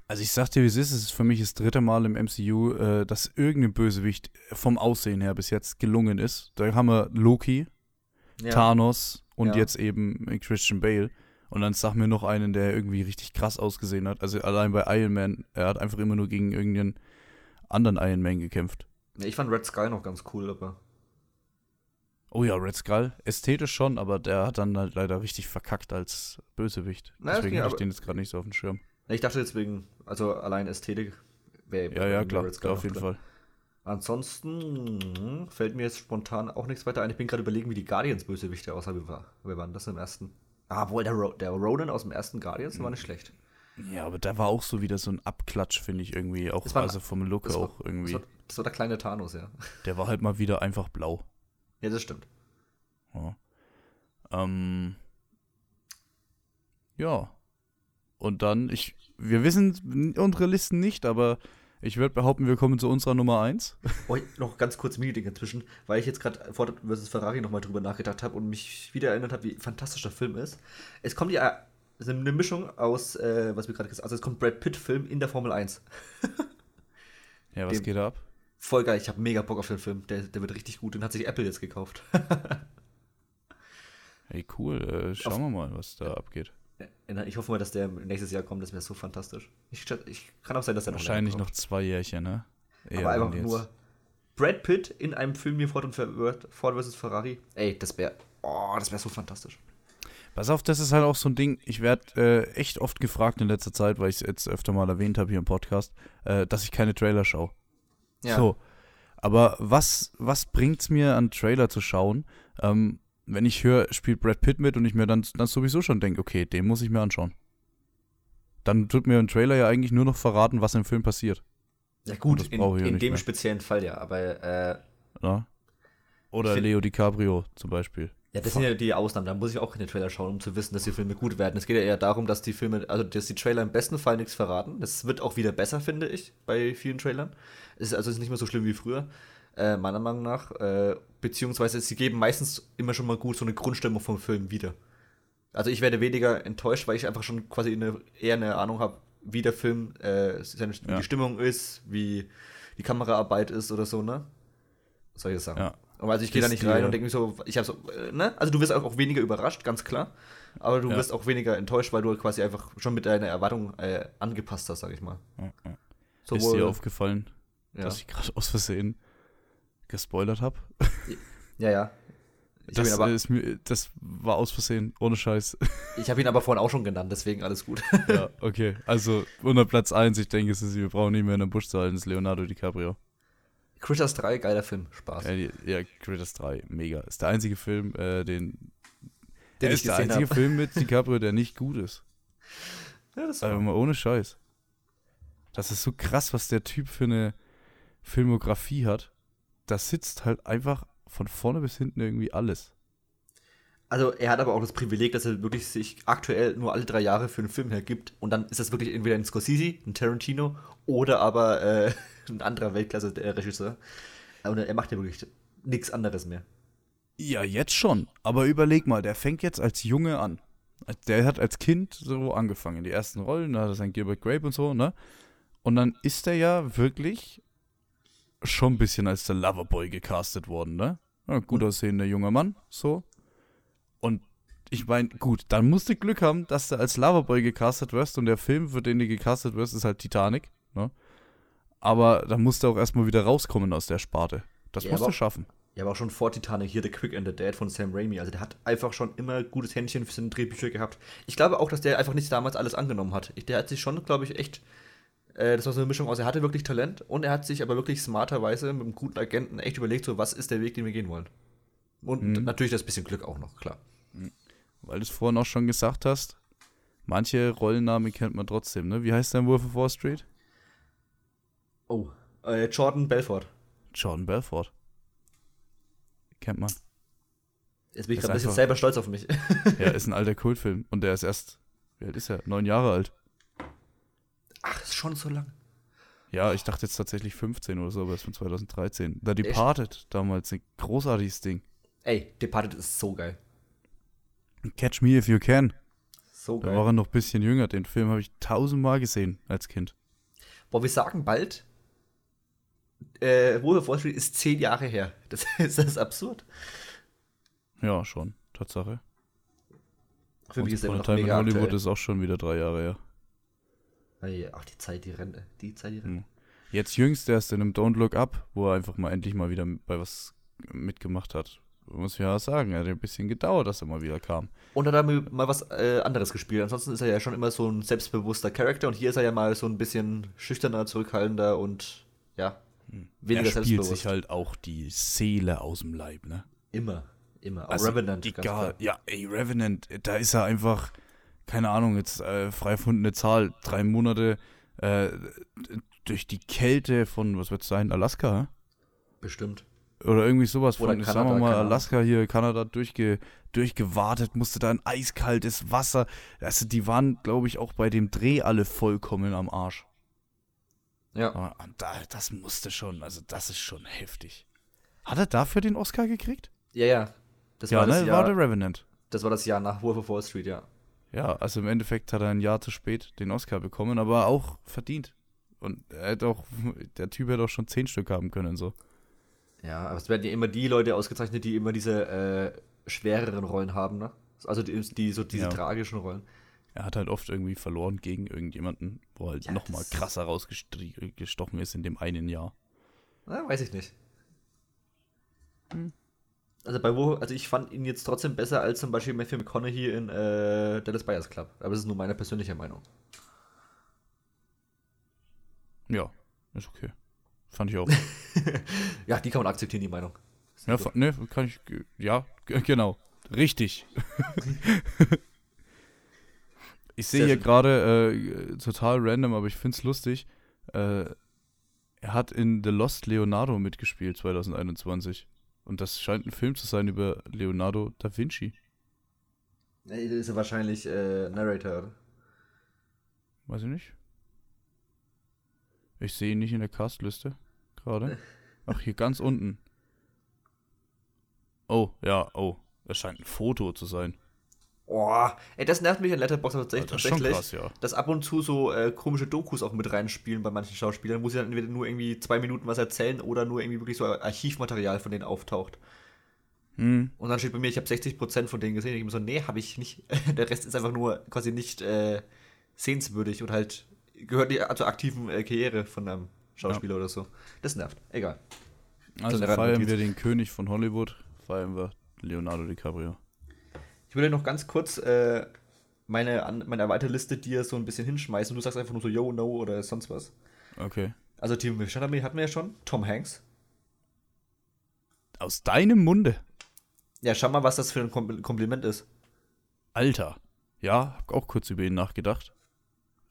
Also ich sag dir, wie es ist, es ist für mich das dritte Mal im MCU, äh, dass irgendein Bösewicht vom Aussehen her bis jetzt gelungen ist. Da haben wir Loki, ja. Thanos und ja. jetzt eben Christian Bale. Und dann sag mir noch einen, der irgendwie richtig krass ausgesehen hat. Also allein bei Iron Man, er hat einfach immer nur gegen irgendeinen anderen Iron Man gekämpft. Ich fand Red Skull noch ganz cool, aber. Oh ja, Red Skull, ästhetisch schon, aber der hat dann halt leider richtig verkackt als Bösewicht. Na, Deswegen habe ich den jetzt gerade nicht so auf dem Schirm. Ich dachte deswegen, also allein Ästhetik wäre Ja, ja, klar, klar auf jeden klar. Fall. Ansonsten fällt mir jetzt spontan auch nichts weiter ein. Ich bin gerade überlegen, wie die Guardians-Bösewichte aussah. Wir waren das im ersten. Ah, wohl der, Ro der Ronan aus dem ersten Guardians war nicht schlecht. Ja, aber da war auch so wieder so ein Abklatsch, finde ich irgendwie. Auch war, also vom Look auch war, irgendwie. Das war, das war, der kleine Thanos, ja. Der war halt mal wieder einfach blau. Ja, das stimmt. Ja. Ähm, ja. Und dann, ich, wir wissen unsere Listen nicht, aber ich würde behaupten, wir kommen zu unserer Nummer 1. Oh, noch ganz kurz Meeting inzwischen, weil ich jetzt gerade Ford vs. Ferrari nochmal drüber nachgedacht habe und mich wieder erinnert habe, wie fantastisch der Film ist. Es kommt ja eine Mischung aus, äh, was wir gerade gesagt haben, also es kommt Brad Pitt-Film in der Formel 1. ja, was Dem, geht ab? Voll geil, ich habe mega Bock auf den Film. Der, der wird richtig gut. Den hat sich Apple jetzt gekauft. (laughs) hey, cool. Äh, schauen auf, wir mal, was da abgeht. Ich hoffe mal, dass der nächstes Jahr kommt. Das wäre so fantastisch. Ich, ich, kann auch sein, dass er noch Wahrscheinlich noch zwei Jährchen, ne? Eher Aber einfach nur Brad Pitt in einem Film wie Ford, und Ford vs. Ferrari. Ey, das wäre oh, das wäre so fantastisch. Pass auf, das ist halt auch so ein Ding, ich werde äh, echt oft gefragt in letzter Zeit, weil ich es jetzt öfter mal erwähnt habe hier im Podcast, äh, dass ich keine Trailer schaue. Ja. So. Aber was, was bringt es mir, an Trailer zu schauen, ähm, wenn ich höre, spielt Brad Pitt mit und ich mir dann, dann sowieso schon denke, okay, den muss ich mir anschauen. Dann tut mir ein Trailer ja eigentlich nur noch verraten, was im Film passiert. Ja gut, in, in dem mehr. speziellen Fall ja, aber äh, ja. Oder Leo DiCaprio zum Beispiel. Ja, das sind ja die Ausnahmen. Da muss ich auch keine Trailer schauen, um zu wissen, dass die Filme gut werden. Es geht ja eher darum, dass die Filme, also dass die Trailer im besten Fall nichts verraten. Das wird auch wieder besser, finde ich, bei vielen Trailern. Es ist also nicht mehr so schlimm wie früher, äh, meiner Meinung nach. Äh, beziehungsweise sie geben meistens immer schon mal gut so eine Grundstimmung vom Film wieder. Also ich werde weniger enttäuscht, weil ich einfach schon quasi eine, eher eine Ahnung habe, wie der Film, äh, seine, ja. wie die Stimmung ist, wie die Kameraarbeit ist oder so, ne? Solche Sachen. Ja. Also ich gehe da nicht rein und denke mir so, ich habe so, äh, ne? Also du wirst auch weniger überrascht, ganz klar. Aber du ja. wirst auch weniger enttäuscht, weil du quasi einfach schon mit deiner Erwartung äh, angepasst hast, sag ich mal. Ja, ja. Sowohl, ist dir aufgefallen, dass ich gerade aus Versehen gespoilert habe? Ja, ja. Das, aber, mir, das, war aus Versehen, ohne Scheiß. (laughs) Ich habe ihn aber vorhin auch schon genannt, deswegen alles gut. Ja, okay. Also unter Platz 1, ich denke, es ist, wir brauchen nicht mehr in den Busch zu halten, ist Leonardo DiCaprio. Critters 3, geiler Film, Spaß. Ja, ja Critters 3, mega. Ist der einzige Film, äh, den. Der ist der einzige hab. Film mit DiCaprio, der nicht gut ist. Ja, das. Also mal ohne Scheiß. Das ist so krass, was der Typ für eine Filmografie hat. Da sitzt halt einfach von vorne bis hinten irgendwie alles. Also er hat aber auch das Privileg, dass er wirklich sich aktuell nur alle drei Jahre für einen Film hergibt und dann ist das wirklich entweder ein Scorsese, ein Tarantino oder aber äh, ein anderer Weltklasse-Regisseur. Und er macht ja wirklich nichts anderes mehr. Ja, jetzt schon. Aber überleg mal, der fängt jetzt als Junge an. Der hat als Kind so angefangen, die ersten Rollen, da hat er sein Gilbert Grape und so, ne? Und dann ist er ja wirklich schon ein bisschen als der Loverboy gecastet worden, ne? Ja, gut aussehender junger Mann, so. Und ich meine, gut, dann musst du Glück haben, dass du als Loverboy gecastet wirst und der Film, für den du gecastet wirst, ist halt Titanic, ne? Aber dann musst du auch erstmal wieder rauskommen aus der Sparte. Das ja, musst du schaffen. Ja, aber auch schon vor Titanic hier The Quick and the Dead von Sam Raimi. Also der hat einfach schon immer gutes Händchen für seine Drehbücher gehabt. Ich glaube auch, dass der einfach nicht damals alles angenommen hat. Der hat sich schon, glaube ich, echt. Äh, das war so eine Mischung aus, er hatte wirklich Talent und er hat sich aber wirklich smarterweise mit einem guten Agenten echt überlegt, so was ist der Weg, den wir gehen wollen. Und mhm. natürlich das bisschen Glück auch noch, klar. Weil du es vorhin auch schon gesagt hast, manche Rollennamen kennt man trotzdem, ne? Wie heißt der Wolf of Wall Street? Oh, äh, Jordan Belfort. Jordan Belfort. Kennt man. Jetzt bin ich gerade ein bisschen selber stolz auf mich. ja, (laughs) ist ein alter Kultfilm. Und der ist erst, wie alt ist er? Neun Jahre alt. Ach, ist schon so lang. Ja, ich dachte jetzt tatsächlich 15 oder so, aber es ist von 2013. Da Departed Echt? damals, ein großartiges Ding. Ey, Departed ist so geil. Catch Me If You Can. So geil. Da war er noch ein bisschen jünger. Den Film habe ich tausendmal gesehen als Kind. Boah, wir sagen bald, äh, Wolf of Wall Street ist zehn Jahre her. Das, (laughs) das ist absurd. Ja, schon. Tatsache. Für mich ist immer noch Time mega in Hollywood aktuell. ist auch schon wieder drei Jahre her. Ach, die Zeit, die rennt. Die Zeit, die rennt. Hm. Jetzt jüngst erst in einem Don't Look Up, wo er einfach mal endlich mal wieder bei was mitgemacht hat. Muss ich ja sagen, er hat ein bisschen gedauert, dass er mal wieder kam. Und er hat dann mal was äh, anderes gespielt. Ansonsten ist er ja schon immer so ein selbstbewusster Charakter und hier ist er ja mal so ein bisschen schüchterner, zurückhaltender und ja, weniger er spielt sich halt auch die Seele aus dem Leib, ne? Immer, immer. Auch Also, Revenant. Egal, ja, ey, Revenant, da ist er einfach, keine Ahnung, jetzt äh, frei erfundene Zahl, drei Monate äh, durch die Kälte von, was wird es sein, Alaska? Bestimmt. Oder irgendwie sowas Oder von, Kanada, sagen wir mal. Alaska hier, Kanada durchge, durchgewartet, musste da in eiskaltes Wasser. Also die waren, glaube ich, auch bei dem Dreh alle vollkommen am Arsch. Ja. Aber da, das musste schon, also das ist schon heftig. Hat er dafür den Oscar gekriegt? Ja, ja. Das, ja, war das ne, Jahr, war der Revenant. das war das Jahr nach Wolf of Wall Street, ja. Ja, also im Endeffekt hat er ein Jahr zu spät den Oscar bekommen, aber auch verdient. Und er hätte auch, der Typ hätte auch schon zehn Stück haben können, so. Ja, aber es werden ja immer die Leute ausgezeichnet, die immer diese äh, schwereren Rollen haben, ne? Also die, die so diese Ja. tragischen Rollen. Er hat halt oft irgendwie verloren gegen irgendjemanden, wo halt Ja, nochmal krasser rausgestochen ist in dem einen Jahr. Na, weiß ich nicht. Hm. Also bei wo, also ich fand ihn jetzt trotzdem besser als zum Beispiel Matthew McConaughey in äh, Dallas Buyers Club. Aber das ist nur meine persönliche Meinung. Ja, ist okay. Fand ich auch. (laughs) Ja, die kann man akzeptieren, die Meinung. ja, fa- ne, kann ich, ja, genau. Richtig. (laughs) ich sehe hier gerade, äh, total random, aber ich finde es lustig, äh, er hat in The Lost Leonardo mitgespielt 2021. Und das scheint ein Film zu sein über Leonardo da Vinci. Nee, ist ja wahrscheinlich äh, Narrator, oder? Weiß ich nicht. Ich sehe ihn nicht in der Castliste gerade. (laughs) Ach, hier ganz unten. Oh, ja, oh. Das scheint ein Foto zu sein. Boah, ey, das nervt mich an Letterboxd tatsächlich, Das tatsächlich krass, ja. dass ab und zu so äh, komische Dokus auch mit reinspielen bei manchen Schauspielern, wo sie dann entweder nur irgendwie zwei Minuten was erzählen oder nur irgendwie wirklich so Archivmaterial von denen auftaucht. Hm, Und dann steht bei mir, ich habe 60% von denen gesehen. Ich bin so, nee, habe ich nicht. (laughs) Der Rest ist einfach nur quasi nicht äh, sehenswürdig und halt gehört nicht zur aktiven äh, Karriere von einem Schauspieler oder so. Das nervt. Egal. also feiern wir den König von Hollywood, feiern wir Leonardo DiCaprio. Ich würde noch ganz kurz äh, meine, meine erweiterte Liste dir so ein bisschen hinschmeißen. Du sagst einfach nur so, yo, no oder sonst was. Okay. Also Team Chalamet hatten wir ja schon. Tom Hanks. Aus deinem Munde. Ja, schau mal, was das für ein Kom Kompliment ist. Alter. Ja, hab auch kurz über ihn nachgedacht.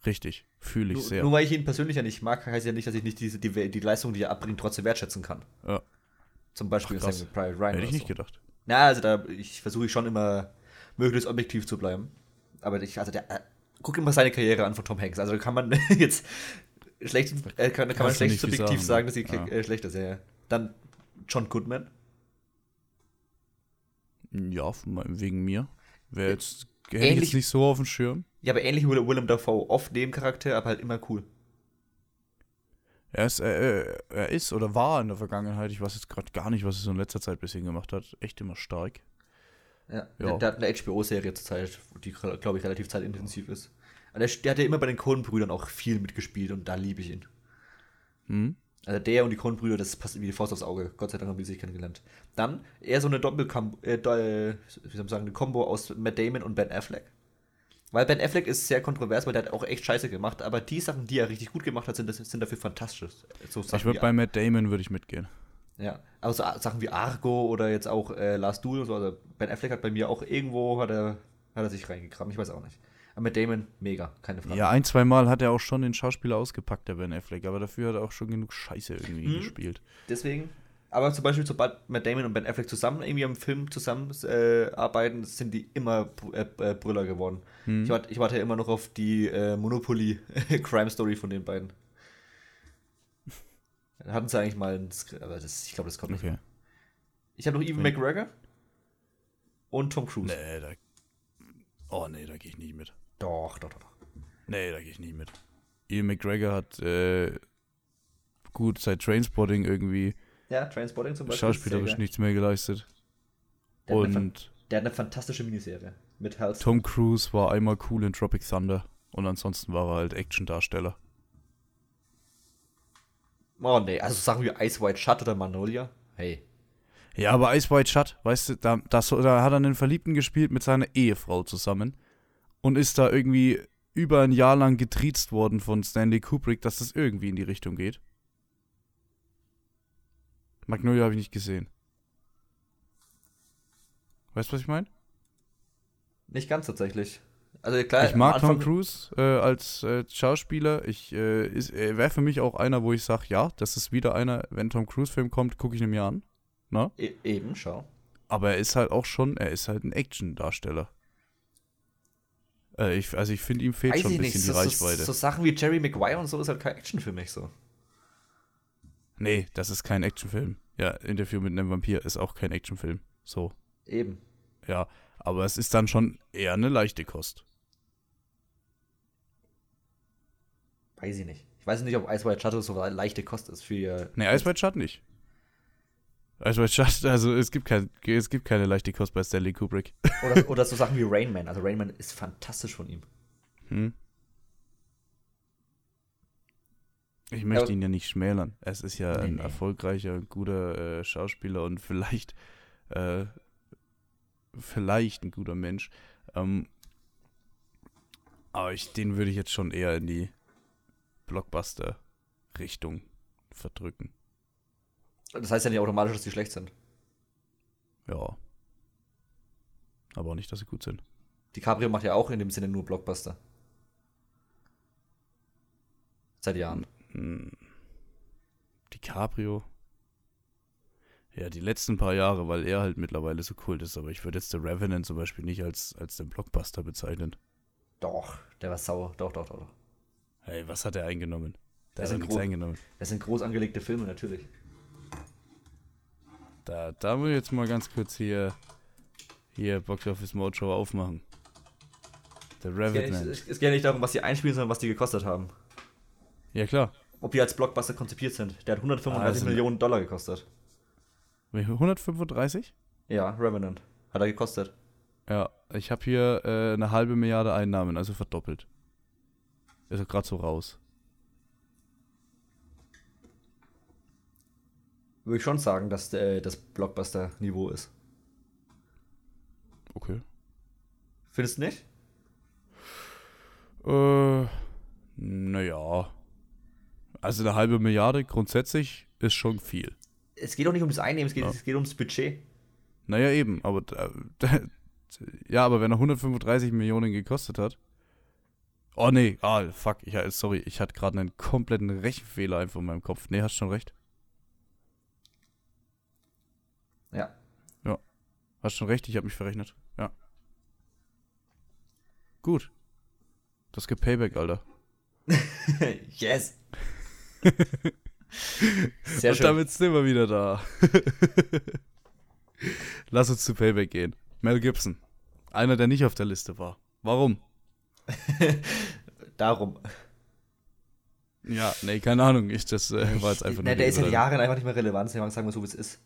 Richtig, fühle ich Nur, sehr. nur weil ich ihn persönlich ja nicht mag, heißt ja nicht, dass ich nicht diese, die, die Leistung, die er abbringt, trotzdem wertschätzen kann. Ja. Zum Beispiel Ach, Private Ryan. Hätte ich nicht so. gedacht. Na, also da ich versuche ich schon immer möglichst objektiv zu bleiben. Aber ich, also der, äh, guck immer seine Karriere an von Tom Hanks. Also kann man (laughs) jetzt schlecht, äh, kann, kann man schlecht subjektiv sagen, sagen, dass die ja. äh, schlecht ist. Ja, ja. Dann John Goodman. Ja, wegen mir. Wäre jetzt, hätte ich Ähnlich- jetzt nicht so auf dem Schirm. Ja, aber ähnlich wie Willem Dafoe. Oft Nebencharakter, aber halt immer cool. Er ist, er, er ist oder war in der Vergangenheit, ich weiß jetzt gerade gar nicht, was er so in letzter Zeit bisher gemacht hat, echt immer stark. Ja, Ja. Der, der hat eine HBO-Serie zurzeit, die, glaube ich, relativ zeitintensiv ist. Aber der, der hat ja immer bei den Coen-Brüdern auch viel mitgespielt und da liebe ich ihn. Hm? Also der und die Coen-Brüder, das passt wie die Faust aufs Auge. Gott sei Dank haben die sich kennengelernt. Dann eher so eine Doppelkombo, äh, äh, wie soll man sagen, eine Kombo aus Matt Damon und Ben Affleck. Weil Ben Affleck ist sehr kontrovers, weil der hat auch echt Scheiße gemacht, aber die Sachen, die er richtig gut gemacht hat, sind, sind dafür fantastisch. So Ich würde bei Matt Damon würde ich mitgehen. Ja, also Sachen wie Argo oder jetzt auch äh, Last Duel und so. Also Ben Affleck hat bei mir auch irgendwo, hat er, hat er sich reingekramt, ich weiß auch nicht. Aber mit Damon, mega, keine Frage. Ja, ein, zwei Mal hat er auch schon den Schauspieler ausgepackt, der Ben Affleck, aber dafür hat er auch schon genug Scheiße irgendwie hm. gespielt. Deswegen, aber zum Beispiel, sobald Matt Damon und Ben Affleck zusammen irgendwie am Film zusammenarbeiten, äh, sind die immer äh, äh, Brüller geworden. Hm. Ich, warte, ich warte ja immer noch auf die äh, Monopoly-Crime-Story von den beiden. Hatten sie eigentlich mal ein Skript, aber das, ich glaube, das kommt nicht okay. mehr. Ich habe noch Evan nee. McGregor und Tom Cruise. Nee, da. Oh, nee, da gehe ich nicht mit. Doch, doch, doch. Nee, da gehe ich nicht mit. Evan McGregor hat äh, gut seit Trainspotting irgendwie ja, Trainspotting zum Beispiel. Schauspielerisch nichts mehr geleistet. Der und hat der hat eine fantastische Miniserie mit Halston. Tom Cruise war einmal cool in Tropic Thunder und ansonsten war er halt Action-Darsteller. Oh nee, also sagen wir Ice White Shut oder Manolia. Hey. Ja, aber Ice White Shut, weißt du, da, das, da hat er einen Verliebten gespielt mit seiner Ehefrau zusammen und ist da irgendwie über ein Jahr lang getriezt worden von Stanley Kubrick, dass das irgendwie in die Richtung geht. Magnolia habe ich nicht gesehen. Weißt du, was ich meine? Nicht ganz tatsächlich. Also klar, ich mag Tom Cruise äh, als äh, Schauspieler. Ich äh, er wäre für mich auch einer, wo ich sage, ja, das ist wieder einer, wenn Tom Cruise Film kommt, gucke ich ihn mir an. Na? E eben, schau. Aber er ist halt auch schon, er ist halt ein Action-Darsteller. Äh, ich, also ich finde, ihm fehlt Weiß schon ein bisschen nicht. die so, Reichweite. So, so, Sachen wie Jerry Maguire und so ist halt kein Action für mich so. Nee, das ist kein Actionfilm. Ja, Interview mit einem Vampir ist auch kein Actionfilm. So. Eben. Ja, aber es ist dann schon eher eine leichte Kost. Weiß ich nicht. Ich weiß nicht, ob Ice White Shut so eine leichte Kost ist für. Nee, Ice White Shut nicht. Ice White Shut, also es gibt, kein, es gibt keine leichte Kost bei Stanley Kubrick. (laughs) Oder, oder so Sachen wie Rain Man. Also Rain Man ist fantastisch von ihm. Hm. Ich möchte Aber, ihn ja nicht schmälern. Es ist ja nee, ein nee. erfolgreicher, guter äh, Schauspieler und vielleicht, äh, vielleicht ein guter Mensch. Ähm, aber ich, den würde ich jetzt schon eher in die Blockbuster-Richtung verdrücken. Das heißt ja nicht automatisch, dass die schlecht sind. Ja. Aber auch nicht, dass sie gut sind. Die Cabrio macht ja auch in dem Sinne nur Blockbuster. Seit Jahren. Hm. DiCaprio. Ja, die letzten paar Jahre, weil er halt mittlerweile so cool ist, aber ich würde jetzt The Revenant zum Beispiel nicht als, als den Blockbuster bezeichnen. Doch, der war sauer. Doch, doch, doch. Hey, was hat er eingenommen? Der das hat nichts eingenommen. Das sind groß angelegte Filme, natürlich. Da, da muss ich jetzt mal ganz kurz hier, hier Box Office Mojo aufmachen. The Revenant. Es geht, ja nicht darum, was die einspielen, sondern was die gekostet haben. Ja, klar. Ob die als Blockbuster konzipiert sind. Der hat 135 also, Millionen Dollar gekostet. 135? Ja, Revenant. Hat er gekostet. Ja, ich habe hier äh, eine halbe Milliarde Einnahmen, also verdoppelt. Ist gerade so raus. Würde ich schon sagen, dass äh, das Blockbuster-Niveau ist. Okay. Findest du nicht? Äh, naja. Also eine halbe Milliarde grundsätzlich ist schon viel. Es geht doch nicht ums Einnehmen, es geht, ja. es geht ums Budget. Naja, eben, aber äh, (laughs) ja, aber wenn er 135 Millionen gekostet hat. Oh nee, ah, fuck, ich, sorry, ich hatte gerade einen kompletten Rechenfehler einfach in meinem Kopf. Nee, hast schon recht. Ja. Ja. Hast schon recht, ich habe mich verrechnet. Ja. Gut. Das gibt Payback, Alter. (laughs) yes. (laughs) Sehr Und schön. damit sind wir wieder da. (laughs) Lass uns zu Payback gehen. Mel Gibson. Einer, der nicht auf der Liste war. Warum? (laughs) Darum. Ja, nee, keine Ahnung. Ich, das äh, war jetzt einfach nur. Ne, der ist seit Jahren einfach nicht mehr relevant. Sagen wir so, wie es ist.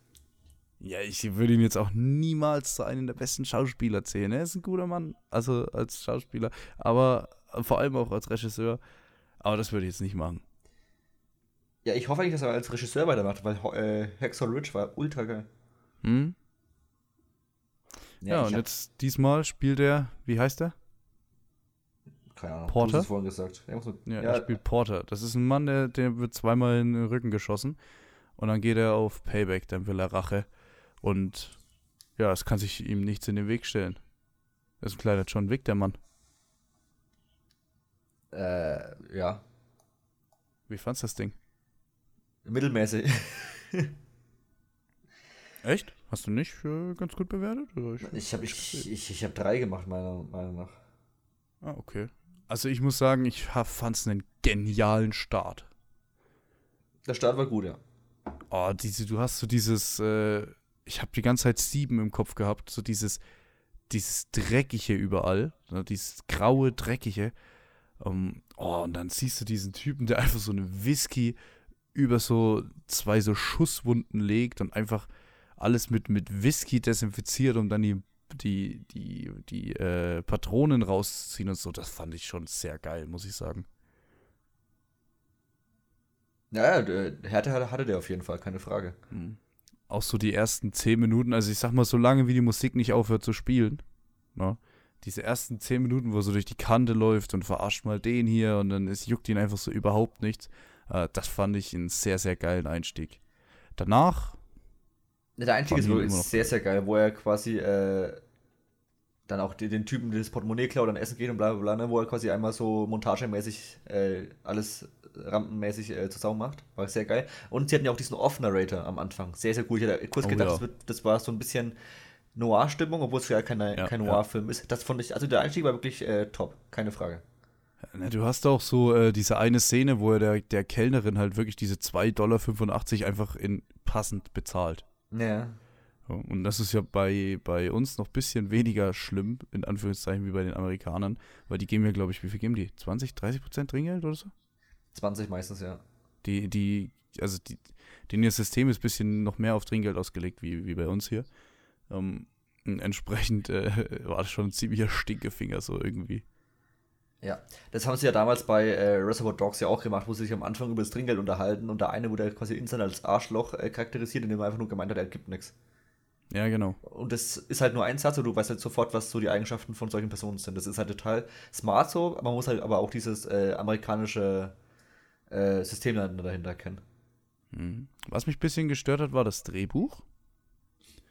Ja, ich würde ihn jetzt auch niemals zu einem der besten Schauspieler zählen. Er ist ein guter Mann, also als Schauspieler, aber vor allem auch als Regisseur. Aber das würde ich jetzt nicht machen. Ja, ich hoffe eigentlich, dass er als Regisseur weitermacht, weil äh, Hacksaw Ridge war ultra geil. Hm? Ja, ja und jetzt diesmal spielt er, wie heißt er? Keine Ahnung. Porter? Du hast es vorhin gesagt. Ja, ja, er spielt Porter. Das ist ein Mann, der, der wird zweimal in den Rücken geschossen. Und dann geht er auf Payback, dann will er Rache. Und ja, es kann sich ihm nichts in den Weg stellen. Er ist ein kleiner John Wick, der Mann. Äh, ja. Wie fandst du das Ding? Mittelmäßig. (laughs) Echt? Hast du nicht äh, ganz gut bewertet? ich ich habe ich, ich, ich hab drei gemacht, meiner Meinung nach. Ah, okay. Also ich muss sagen, ich fand es einen genialen Start. Der Start war gut, ja. Oh, diese, du hast so dieses, äh, ich habe die ganze Zeit sieben im Kopf gehabt, so dieses, dieses Dreckige überall, ne, dieses graue, Dreckige. Um, oh, und dann siehst du diesen Typen, der (laughs) einfach so einen Whisky über so zwei so Schusswunden legt und einfach alles mit, mit Whisky desinfiziert, um dann die, die, die, die äh, Patronen rauszuziehen und so. Das fand ich schon sehr geil, muss ich sagen. Ja, ja Härte hatte der auf jeden Fall, keine Frage. Mhm. Auch so die ersten zehn Minuten, also ich sag mal, so lange wie die Musik nicht aufhört zu spielen, ne? diese ersten zehn Minuten, wo er so durch die Kante läuft und verarscht mal den hier und dann ist, juckt ihn einfach so überhaupt nichts. Äh, das fand ich einen sehr, sehr geilen Einstieg. Danach. Der Einstieg ist wirklich sehr, sehr geil, wo er quasi äh, dann auch den, den Typen das Portemonnaie klaut, dann essen geht und bla bla bla, ne, wo er quasi einmal so montagemäßig äh, alles rampenmäßig äh, zusammen macht. War sehr geil. Und sie hatten ja auch diesen Off-Narrator am Anfang. Sehr, sehr gut. Ich hatte kurz oh, gedacht, ja. das, wird, das war so ein bisschen Noir-Stimmung, obwohl es ja keine, ja, kein Noir-Film ist. Das fand ich, also der Einstieg war wirklich äh, top, keine Frage. Du hast auch so äh, diese eine Szene, wo er der, der Kellnerin halt wirklich diese 2,85 Dollar einfach in passend bezahlt. Ja. Und das ist ja bei, bei uns noch ein bisschen weniger schlimm, in Anführungszeichen, wie bei den Amerikanern, weil die geben ja, glaube ich, wie viel geben die? 20, 30 Prozent Trinkgeld oder so? 20 meistens, ja. Die, die, also die, denen ihr System ist ein bisschen noch mehr auf Trinkgeld ausgelegt, wie, wie bei uns hier. Ähm, entsprechend äh, (laughs) war das schon ein ziemlicher Stinkefinger, so irgendwie. Ja, das haben sie ja damals bei äh, Reservoir Dogs ja auch gemacht, wo sie sich am Anfang über das Trinkgeld unterhalten und der eine wurde quasi instant als Arschloch äh, charakterisiert, indem er einfach nur gemeint hat, er gibt nichts. Ja, genau. Und das ist halt nur ein Satz und du weißt halt sofort, was so die Eigenschaften von solchen Personen sind. Das ist halt total smart so, man muss halt aber auch dieses äh, amerikanische äh, System dahinter kennen. Mhm. Was mich ein bisschen gestört hat, war das Drehbuch.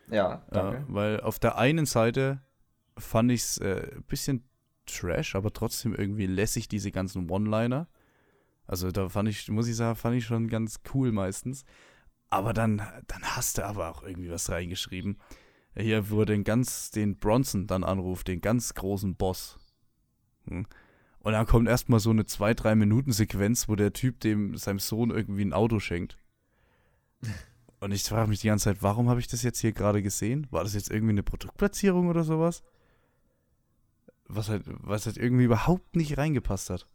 Ja, danke. Äh, weil auf der einen Seite fand ich es äh, ein bisschen Trash, aber trotzdem irgendwie lässig, diese ganzen One-Liner. Also da fand ich, muss ich sagen, fand ich schon ganz cool meistens. Aber dann, dann hast du aber auch irgendwie was reingeschrieben. Hier, wo den ganz, den Bronson dann anruft, den ganz großen Boss. Hm. Und dann kommt erstmal so eine 2-3 Minuten Sequenz, wo der Typ dem seinem Sohn irgendwie ein Auto schenkt. (laughs) Und ich frage mich die ganze Zeit, warum habe ich das jetzt hier gerade gesehen? War das jetzt irgendwie eine Produktplatzierung oder sowas? Was halt, was halt irgendwie überhaupt nicht reingepasst hat.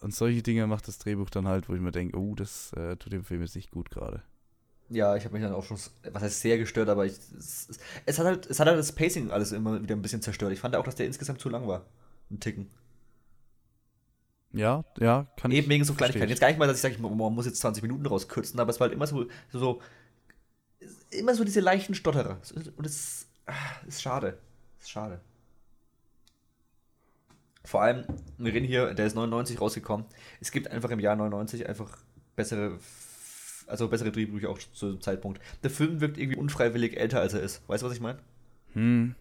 Und solche Dinge macht das Drehbuch dann halt, wo ich mir denke, oh, das äh, tut dem Film jetzt nicht gut gerade. Ja, ich habe mich dann auch schon, was heißt sehr gestört, aber ich, es, es, hat halt, es hat halt das Pacing alles immer wieder ein bisschen zerstört. Ich fand auch, dass der insgesamt zu lang war. Ein Ticken. Ja, ja, kann Eben ich. wegen so Kleinigkeiten. Jetzt gar nicht mal, dass ich sage, man muss jetzt 20 Minuten rauskürzen, aber es war halt immer so, so, immer so diese leichten Stotterer. Und es ah, ist schade. Ist schade. Vor allem, wir reden hier, der ist 99 rausgekommen. Es gibt einfach im Jahr 99 einfach bessere also bessere Drehbücher auch zu dem Zeitpunkt. Der Film wirkt irgendwie unfreiwillig älter, als er ist. Weißt du, was ich meine? Hm.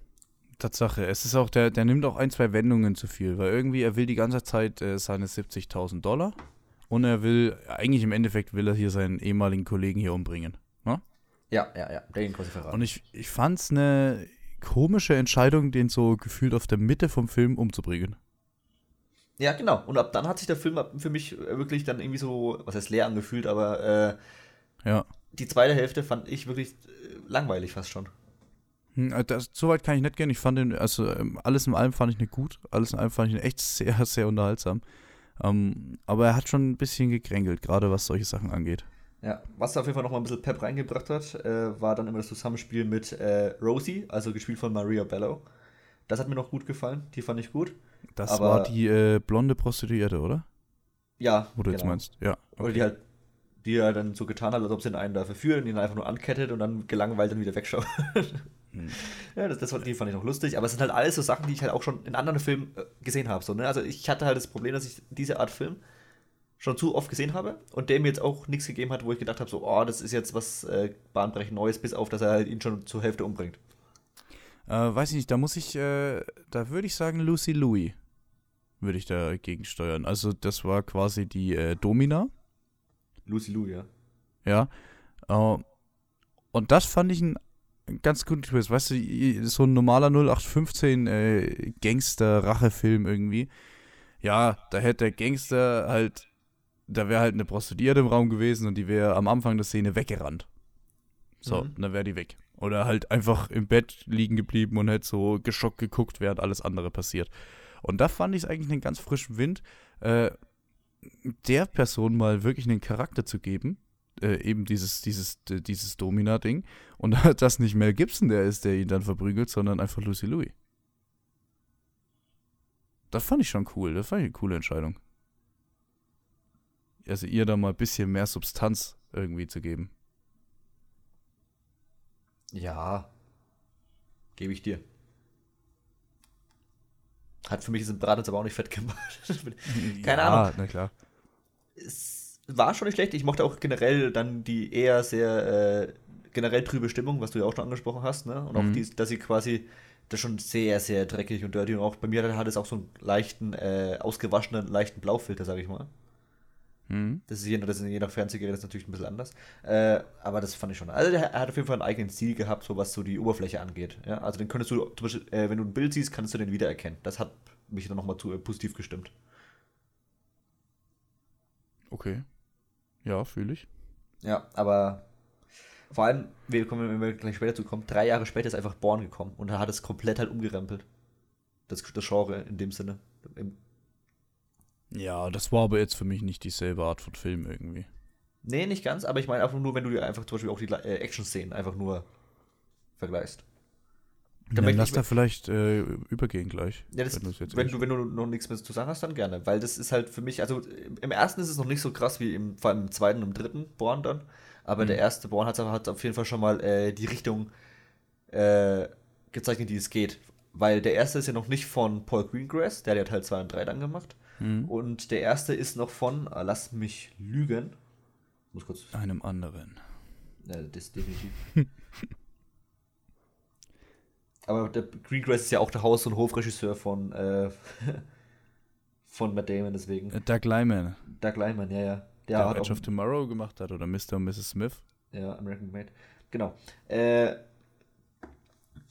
Tatsache. Es ist auch, der, der nimmt auch ein, zwei Wendungen zu viel, weil irgendwie er will die ganze Zeit äh, seine 70.000 Dollar und er will, eigentlich im Endeffekt will er hier seinen ehemaligen Kollegen hier umbringen. Ne? Ja, ja, ja, der ihn quasi verraten. Und ich, ich fand es eine komische Entscheidung, den so gefühlt auf der Mitte vom Film umzubringen. Ja, genau. Und ab dann hat sich der Film für mich wirklich dann irgendwie so, was heißt leer angefühlt, aber äh, ja. die zweite Hälfte fand ich wirklich äh, langweilig fast schon. Hm, äh, das, so weit kann ich nicht gehen. Ich fand den, also ähm, alles in allem fand ich nicht gut. Alles in allem fand ich ihn echt (laughs) sehr, sehr unterhaltsam. Ähm, aber er hat schon ein bisschen gekränkelt, gerade was solche Sachen angeht. Ja, was auf jeden Fall nochmal ein bisschen Pep reingebracht hat, äh, war dann immer das Zusammenspiel mit äh, Rosie, also gespielt von Maria Bello. Das hat mir noch gut gefallen, die fand ich gut. Das aber, war die äh, blonde Prostituierte, oder? Ja. Wo du genau. jetzt meinst, ja. Okay. Oder die halt, die ja dann so getan hat, als ob sie den einen da verführen, ihn einfach nur ankettet und dann gelangweilt dann wieder wegschaut. hm. (laughs) Ja, das, das die fand ich noch lustig, aber es sind halt alles so Sachen, die ich halt auch schon in anderen Filmen äh, gesehen habe. So, ne? Also ich hatte halt das Problem, dass ich diese Art Film schon zu oft gesehen habe und der mir jetzt auch nichts gegeben hat, wo ich gedacht habe, so, oh, das ist jetzt was äh, bahnbrechend Neues, bis auf, dass er halt ihn schon zur Hälfte umbringt. Äh, weiß ich nicht, da muss ich, äh, da würde ich sagen Lucy Louis. würde ich dagegen steuern. Also das war quasi die äh, Domina. Lucy Lou, ja. Ja. Äh, und das fand ich ein ganz guten Twist. Weißt du, so ein normaler 0815 äh, Gangster-Rachefilm irgendwie. Ja, da hätte der Gangster halt, da wäre halt eine Prostituierte im Raum gewesen und die wäre am Anfang der Szene weggerannt. So, mhm. dann wäre die weg. Oder halt einfach im Bett liegen geblieben und hätte so geschockt geguckt, während alles andere passiert. Und da fand ich es eigentlich einen ganz frischen Wind, äh, der Person mal wirklich einen Charakter zu geben. Äh, eben dieses, dieses, dieses Domina-Ding. Und (laughs) dass nicht Mel Gibson der ist, der ihn dann verprügelt, sondern einfach Lucy Louis. Das fand ich schon cool. Das fand ich eine coole Entscheidung. Also ihr da mal ein bisschen mehr Substanz irgendwie zu geben. Ja, gebe ich dir. Hat für mich diesen Brat jetzt aber auch nicht fett gemacht. (laughs) Keine ja, Ahnung. na klar. Es war schon nicht schlecht. Ich mochte auch generell dann die eher sehr äh, generell trübe Stimmung, was du ja auch schon angesprochen hast, ne? Und auch mhm. die, dass sie quasi das schon sehr, sehr dreckig und dirty und auch bei mir hat es auch so einen leichten, äh, ausgewaschenen, leichten Blaufilter, sag ich mal. Mhm. Das, ist je, das ist je nach Fernsehgerät ist natürlich ein bisschen anders. Äh, aber das fand ich schon. Also er hat auf jeden Fall einen eigenen Stil gehabt, so was so die Oberfläche angeht. Ja? Also den könntest du, zum Beispiel, äh, wenn du ein Bild siehst, kannst du den wiedererkennen. Das hat mich dann nochmal zu, äh, positiv gestimmt. Okay. Ja, fühle ich. Ja, aber vor allem, wir kommen, wenn wir gleich später zu kommen, drei Jahre später ist einfach Born gekommen und er hat es komplett halt umgerempelt. Das, das Genre in dem Sinne. Im, ja, das war aber jetzt für mich nicht dieselbe Art von Film irgendwie. Nee, nicht ganz, aber ich meine einfach nur, wenn du dir einfach zum Beispiel auch die äh, Action-Szenen einfach nur vergleichst. Dann ja, lass da vielleicht äh, übergehen gleich. Ja, das, wenn, wenn du, wenn du noch nichts mehr zu sagen hast, dann gerne. Weil das ist halt für mich, also im ersten ist es noch nicht so krass wie im, vor allem im zweiten und im dritten Born dann. Aber mhm. der erste Born hat, hat auf jeden Fall schon mal äh, die Richtung äh, gezeichnet, die es geht. Weil der erste ist ja noch nicht von Paul Greengrass, der hat ja Teil 2 und 3 dann gemacht. Mhm. Und der erste ist noch von, äh, lass mich lügen. Muss kurz. Einem anderen. Ja, das definitiv. (laughs) Aber der Greengrass ist ja auch der Haus- und Hofregisseur von, äh, (laughs) von Matt Damon, deswegen. Äh, Doug Lyman. Doug Lyman, ja, ja. Der, der Edge of Tomorrow gemacht hat oder Mr. und Mrs. Smith. Ja, American Made. Genau. Äh,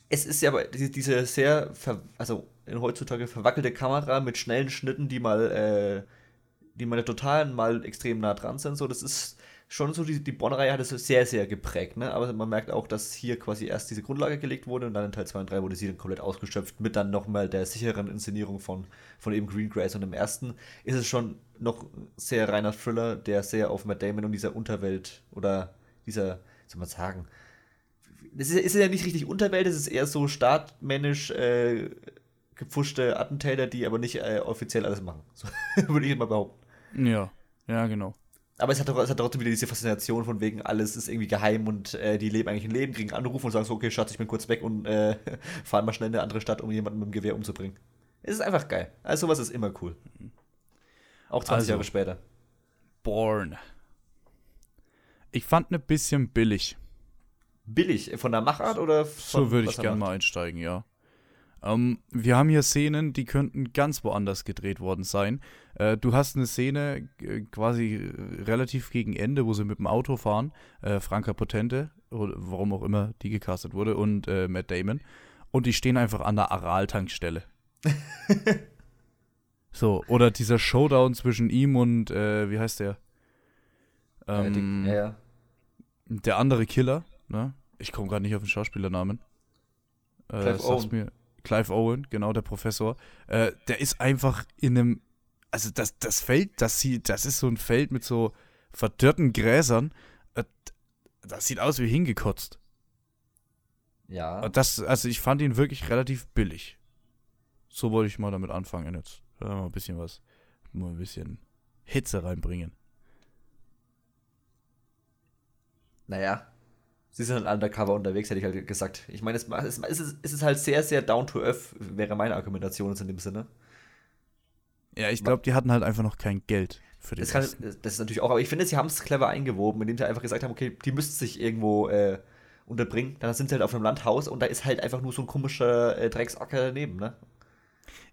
es ist ja aber diese sehr, also in heutzutage verwackelte Kamera mit schnellen Schnitten, die mal, äh, die mal total mal extrem nah dran sind. So, das ist schon so, die, die Bonn-Reihe hat es sehr, sehr geprägt, ne? Aber man merkt auch, dass hier quasi erst diese Grundlage gelegt wurde und dann in Teil 2 und 3 wurde sie dann komplett ausgeschöpft mit dann nochmal der sicheren Inszenierung von, von eben Greengrass. Und im ersten ist es schon noch sehr reiner Thriller, der sehr auf Matt Damon und dieser Unterwelt oder dieser, soll man sagen, es ist, ist ja nicht richtig Unterwelt, es ist eher so staatmännisch äh, gepfuschte Attentäter, die aber nicht äh, offiziell alles machen. (laughs) So, würde ich mal behaupten. Ja, ja, genau. Aber es hat, es hat trotzdem wieder diese Faszination von wegen, alles ist irgendwie geheim und äh, die leben eigentlich ein Leben, kriegen Anrufe und sagen so, okay, Schatz, ich bin kurz weg und äh, (laughs) fahren mal schnell in eine andere Stadt, um jemanden mit dem Gewehr umzubringen. Es ist einfach geil. Also sowas ist immer cool. Auch 20 also, Jahre später. Born. Ich fand ne bisschen billig. Billig? Von der Machart oder von So würde ich gerne mal einsteigen, ja. Ähm, wir haben hier Szenen, die könnten ganz woanders gedreht worden sein. Äh, du hast eine Szene äh, quasi relativ gegen Ende, wo sie mit dem Auto fahren. Äh, Franka Potente, oder warum auch immer die gecastet wurde, und äh, Matt Damon. Und die stehen einfach an der Aral-Tankstelle. (laughs) so, oder dieser Showdown zwischen ihm und, äh, wie heißt der? Ähm, ja, ja. Der andere Killer, ne? Ich komme gerade nicht auf den Schauspielernamen. Äh, Clive Owen. Mir, Clive Owen, genau, der Professor. Äh, der ist einfach in einem, also das, das Feld, das sieht, das ist so ein Feld mit so verdörrten Gräsern. Äh, das sieht aus wie hingekotzt. Ja. Das, also ich fand ihn wirklich relativ billig. So wollte ich mal damit anfangen jetzt. Mal ein bisschen was, mal ein bisschen Hitze reinbringen. Naja, sie sind halt undercover unterwegs, hätte ich halt gesagt. Ich meine, es, es, es, ist, es ist halt sehr, sehr down to earth, wäre meine Argumentation in dem Sinne. Ja, ich glaube, die hatten halt einfach noch kein Geld für das. Kann, das ist natürlich auch, aber ich finde, sie haben es clever eingewoben, indem sie einfach gesagt haben, okay, die müssten sich irgendwo äh, unterbringen. Dann sind sie halt auf einem Landhaus und da ist halt einfach nur so ein komischer äh, Drecksacker daneben, ne?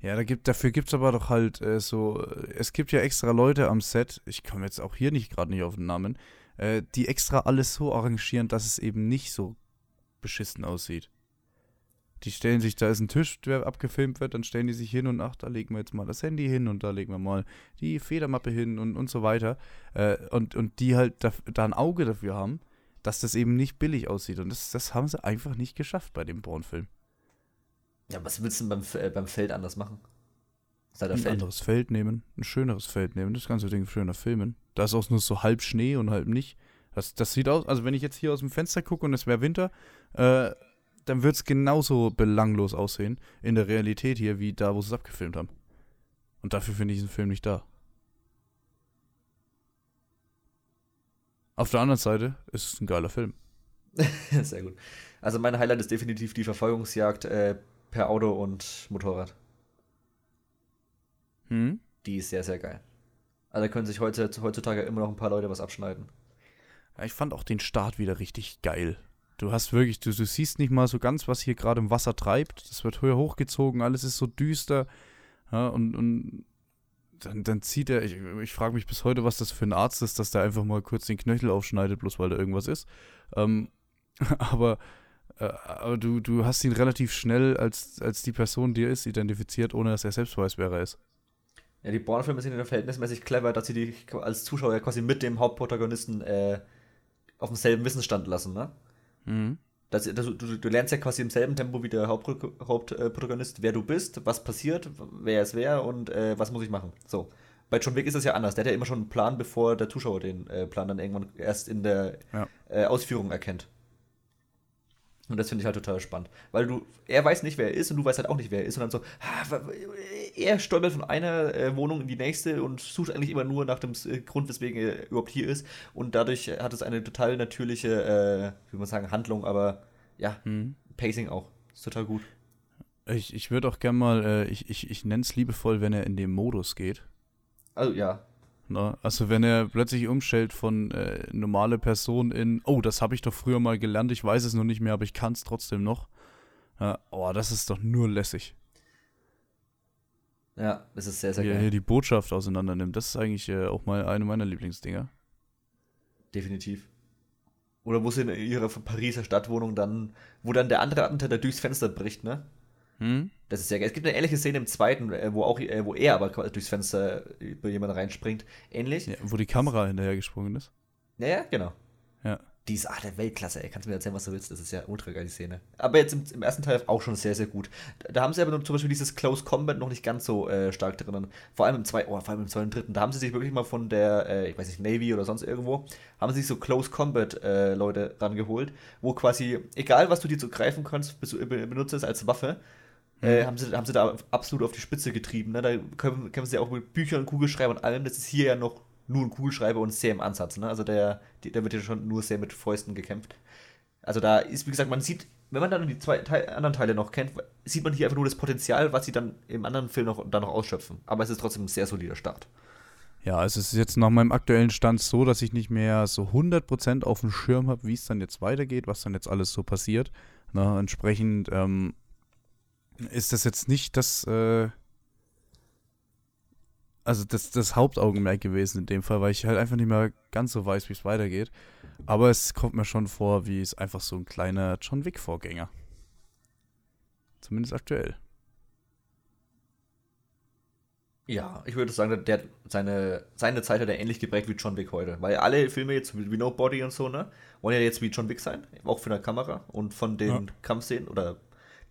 Ja, da gibt, dafür gibt es aber doch halt äh, so, es gibt ja extra Leute am Set, ich komme jetzt auch hier nicht gerade nicht auf den Namen, äh, die extra alles so arrangieren, dass es eben nicht so beschissen aussieht. Die stellen sich, da ist ein Tisch, der abgefilmt wird, dann stellen die sich hin und ach, da legen wir jetzt mal das Handy hin und da legen wir mal die Federmappe hin und, und so weiter. Äh, und, und die halt da, da ein Auge dafür haben, dass das eben nicht billig aussieht. Und das, das haben sie einfach nicht geschafft bei dem Born-Film. Ja, was willst du denn beim, äh, beim Feld anders machen? Ein Feld? anderes Feld nehmen, ein schöneres Feld nehmen, das ganze Ding schöner filmen. Da ist auch nur so halb Schnee und halb nicht. Das, das sieht aus, also wenn ich jetzt hier aus dem Fenster gucke und es wäre Winter, äh, dann wird es genauso belanglos aussehen in der Realität hier, wie da, wo sie es abgefilmt haben. Und dafür finde ich diesen Film nicht da. Auf der anderen Seite ist es ein geiler Film. (laughs) Sehr gut. Also mein Highlight ist definitiv die Verfolgungsjagd äh, per Auto und Motorrad. Hm? Die ist sehr, sehr geil. Also da können sich heute, heutzutage immer noch ein paar Leute was abschneiden. Ja, ich fand auch den Start wieder richtig geil. Du hast wirklich, du, du siehst nicht mal so ganz, was hier gerade im Wasser treibt. Das wird höher hochgezogen, alles ist so düster. Ja, und, und dann, dann zieht er, ich, ich frage mich bis heute, was das für ein Arzt ist, dass der einfach mal kurz den Knöchel aufschneidet, bloß weil da irgendwas ist. Ähm, (laughs) aber äh, aber du, du hast ihn relativ schnell als, als die Person, die er ist, identifiziert, ohne dass er selbst weiß, wer er ist. Ja, die Born-Filme sind ja verhältnismäßig clever, dass sie die als Zuschauer quasi mit dem Hauptprotagonisten äh, auf demselben Wissensstand lassen, ne? Mhm. Das, das, du, du, lernst ja quasi im selben Tempo wie der Hauptprotagonist, wer du bist, was passiert, wer es wäre und äh, was muss ich machen. So. Bei John Wick ist das ja anders. Der hat ja immer schon einen Plan, bevor der Zuschauer den äh, Plan dann irgendwann erst in der ja. äh, Ausführung erkennt. Und das finde ich halt total spannend. Weil du, er weiß nicht, wer er ist und du weißt halt auch nicht, wer er ist. Und dann so, er stolpert von einer äh, Wohnung in die nächste und sucht eigentlich immer nur nach dem äh, Grund, weswegen er überhaupt hier ist. Und dadurch hat es eine total natürliche, äh, wie man sagen, Handlung, aber ja, hm. Pacing auch. Ist total gut. Ich, ich würde auch gerne mal, äh, ich, ich, ich nenne es liebevoll, wenn er in den Modus geht. Also ja, Ne? Also wenn er plötzlich umstellt von äh, normale Person in, oh, das habe ich doch früher mal gelernt, ich weiß es noch nicht mehr, aber ich kann es trotzdem noch. Ja, oh, das ist doch nur lässig. Ja, das ist sehr, sehr Wie geil. Wie er hier die Botschaft auseinander nimmt, das ist eigentlich äh, auch mal eine meiner Lieblingsdinger. Definitiv. Oder wo sie in ihrer Pariser Stadtwohnung dann, wo dann der andere Attentäter durchs Fenster bricht, ne? Hm? Das ist sehr geil. Es gibt eine ähnliche Szene im zweiten, äh, wo auch, äh, wo er aber durchs Fenster über jemanden reinspringt. Ähnlich. Ja, wo die Kamera hinterher gesprungen ist. Ja, ja, genau. Ja. Die ist, ah, der Weltklasse, ey. Kannst du mir erzählen, was du willst? Das ist ja ultra geil, die Szene. Aber jetzt im, im ersten Teil auch schon sehr, sehr gut. Da, da haben sie aber zum Beispiel dieses Close Combat noch nicht ganz so äh, stark drinnen. Vor allem im zweiten, oh, vor allem im zweiten dritten. Da haben sie sich wirklich mal von der, äh, ich weiß nicht, Navy oder sonst irgendwo, haben sie sich so Close Combat äh, Leute rangeholt, wo quasi, egal was du dir zu greifen kannst, benutzt es als Waffe äh, haben, sie, haben sie da absolut auf die Spitze getrieben. Ne? Da können, können sie auch mit Büchern, Kugelschreiber und allem. Das ist hier ja noch nur ein Kugelschreiber und sehr im Ansatz. Ne? Also der, der wird ja schon nur sehr mit Fäusten gekämpft. Also da ist, wie gesagt, man sieht, wenn man dann die zwei Teil, anderen Teile noch kennt, sieht man hier einfach nur das Potenzial, was sie dann im anderen Film noch, dann noch ausschöpfen. Aber es ist trotzdem ein sehr solider Start. Ja, es ist jetzt nach meinem aktuellen Stand so, dass ich nicht mehr so 100% auf dem Schirm habe, wie es dann jetzt weitergeht, was dann jetzt alles so passiert. Na, entsprechend ähm, ist das jetzt nicht das, äh, also das, das Hauptaugenmerk gewesen in dem Fall, weil ich halt einfach nicht mehr ganz so weiß, wie es weitergeht. Aber es kommt mir schon vor, wie es einfach so ein kleiner John Wick-Vorgänger. Zumindest aktuell. Ja, ich würde sagen, der, seine, seine Zeit hat er ähnlich geprägt wie John Wick heute. Weil alle Filme jetzt wie Nobody und so, ne, wollen ja jetzt wie John Wick sein. Auch von der Kamera und von den ja. Kampfszenen oder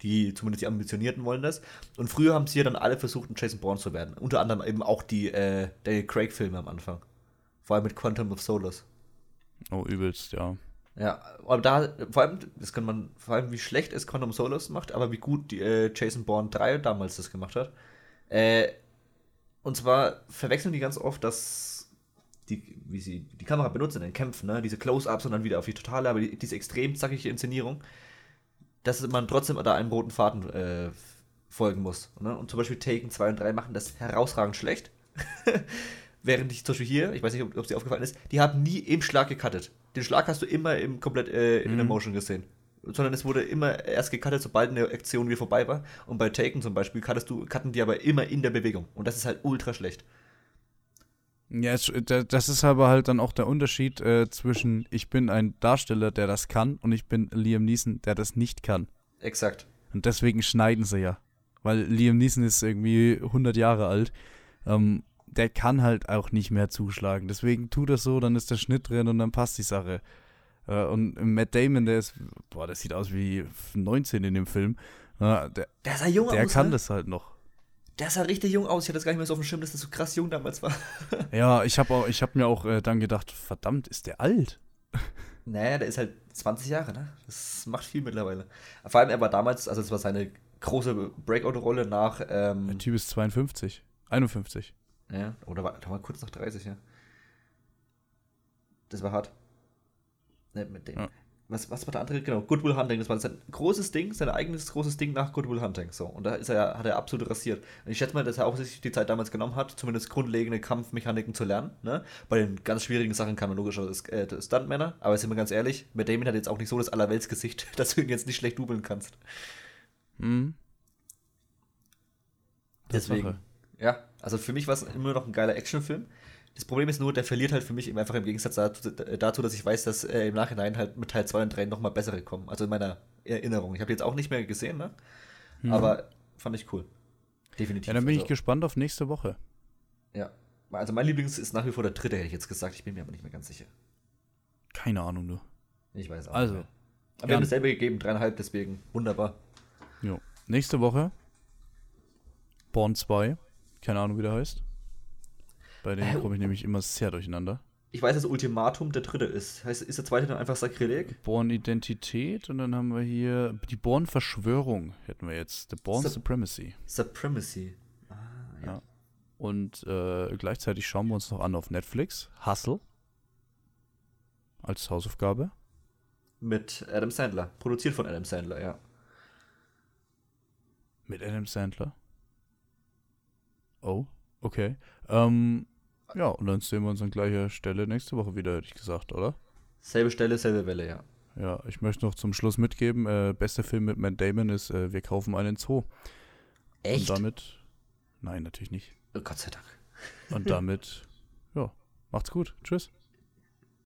die zumindest die Ambitionierten wollen das. Und früher haben sie ja dann alle versucht, ein Jason Bourne zu werden. Unter anderem eben auch die äh, Daniel Craig-Filme am Anfang. Vor allem mit Quantum of Solace. Oh, übelst, ja. Ja, aber da, vor allem, das kann man, vor allem wie schlecht es Quantum Solace macht, aber wie gut die, äh, Jason Bourne 3 damals das gemacht hat. Äh, und zwar verwechseln die ganz oft, dass die, wie sie die Kamera benutzen in den Kämpfen, ne? diese Close-Ups und dann wieder auf die totale, aber die, diese extrem zackige Inszenierung dass man trotzdem da einem roten Faden äh, folgen muss. Ne? Und zum Beispiel Taken 2 und 3 machen das herausragend schlecht. (laughs) Während ich zum Beispiel hier, ich weiß nicht, ob es dir aufgefallen ist, die haben nie im Schlag gecuttet. Den Schlag hast du immer im komplett äh, in der mhm. Motion gesehen. sondern es wurde immer erst gecuttet, sobald eine Aktion wieder vorbei war. Und bei Taken zum Beispiel cuttest du, cutten die aber immer in der Bewegung. Und das ist halt ultra schlecht. Ja, das ist aber halt dann auch der Unterschied äh, zwischen ich bin ein Darsteller, der das kann, und ich bin Liam Neeson, der das nicht kann. Exakt. Und deswegen schneiden sie ja. Weil Liam Neeson ist irgendwie 100 Jahre alt. Ähm, der kann halt auch nicht mehr zuschlagen. Deswegen tut er so, dann ist der Schnitt drin und dann passt die Sache. Äh, und Matt Damon, der ist, boah, der sieht aus wie 19 in dem Film. Äh, der, der sah jung der aus. Kann ne? das halt noch. Der sah richtig jung aus. Ich hatte das gar nicht mehr so auf dem Schirm, dass der so krass jung damals war. (laughs) ja, ich habe hab mir auch äh, dann gedacht, verdammt, ist der alt? (laughs) Naja, der ist halt 20 Jahre, ne? Das macht viel mittlerweile. Vor allem, er war damals, also es war seine große Breakout-Rolle nach. Ähm, der Typ ist 52, 51. Ja, oder war, war kurz nach 30, ja. Das war hart. Ne, mit dem. Ja. Was, was war der andere? Genau, Goodwill Hunting. Das war sein großes Ding, sein eigenes großes Ding nach Goodwill Hunting. So, und da ist er, hat er absolut rasiert. Und ich schätze mal, dass er auch sich die Zeit damals genommen hat, zumindest grundlegende Kampfmechaniken zu lernen. Ne? Bei den ganz schwierigen Sachen kann man logischerweise äh, Stuntmänner, aber sind wir ganz ehrlich, mit Damien hat jetzt auch nicht so das Allerweltsgesicht, (laughs) dass du ihn jetzt nicht schlecht dubeln kannst. Mhm. Deswegen. Ja, also für mich war es immer noch ein geiler Actionfilm. Das Problem ist nur, der verliert halt für mich einfach im Gegensatz dazu, dass ich weiß, dass äh, im Nachhinein halt mit Teil 2 und 3 nochmal bessere kommen. Also in meiner Erinnerung. Ich habe jetzt auch nicht mehr gesehen, ne? Mhm. Aber fand ich cool. Definitiv. Ja, dann bin also, ich gespannt auf nächste Woche. Ja. Also mein Lieblings ist nach wie vor der dritte, hätte ich jetzt gesagt. Ich bin mir aber nicht mehr ganz sicher. Keine Ahnung, du. Ich weiß auch also, nicht. Aber wir haben dasselbe gegeben, dreieinhalb, deswegen wunderbar. Jo. Nächste Woche Born 2. Keine Ahnung, wie der heißt. Bei äh, komme ich nämlich immer sehr durcheinander. Ich weiß, dass Ultimatum der dritte ist. Heißt, ist der zweite dann einfach Sakrileg? Born-Identität und dann haben wir hier die Born-Verschwörung, hätten wir jetzt. The Born Sup Supremacy. Supremacy. Ah, ja. ja. Und äh, gleichzeitig schauen wir uns noch an auf Netflix. Hustle. Als Hausaufgabe. Mit Adam Sandler. Produziert von Adam Sandler, ja. Mit Adam Sandler? Oh, okay. Ähm, ja, und dann sehen wir uns an gleicher Stelle nächste Woche wieder, hätte ich gesagt, oder? Selbe Stelle, selbe Welle, ja. Ja, ich möchte noch zum Schluss mitgeben, äh, bester Film mit Matt Damon ist äh, Wir kaufen einen Zoo. Echt? Und damit, nein, natürlich nicht. Oh, Gott sei Dank. Und damit, ja, macht's gut. Tschüss.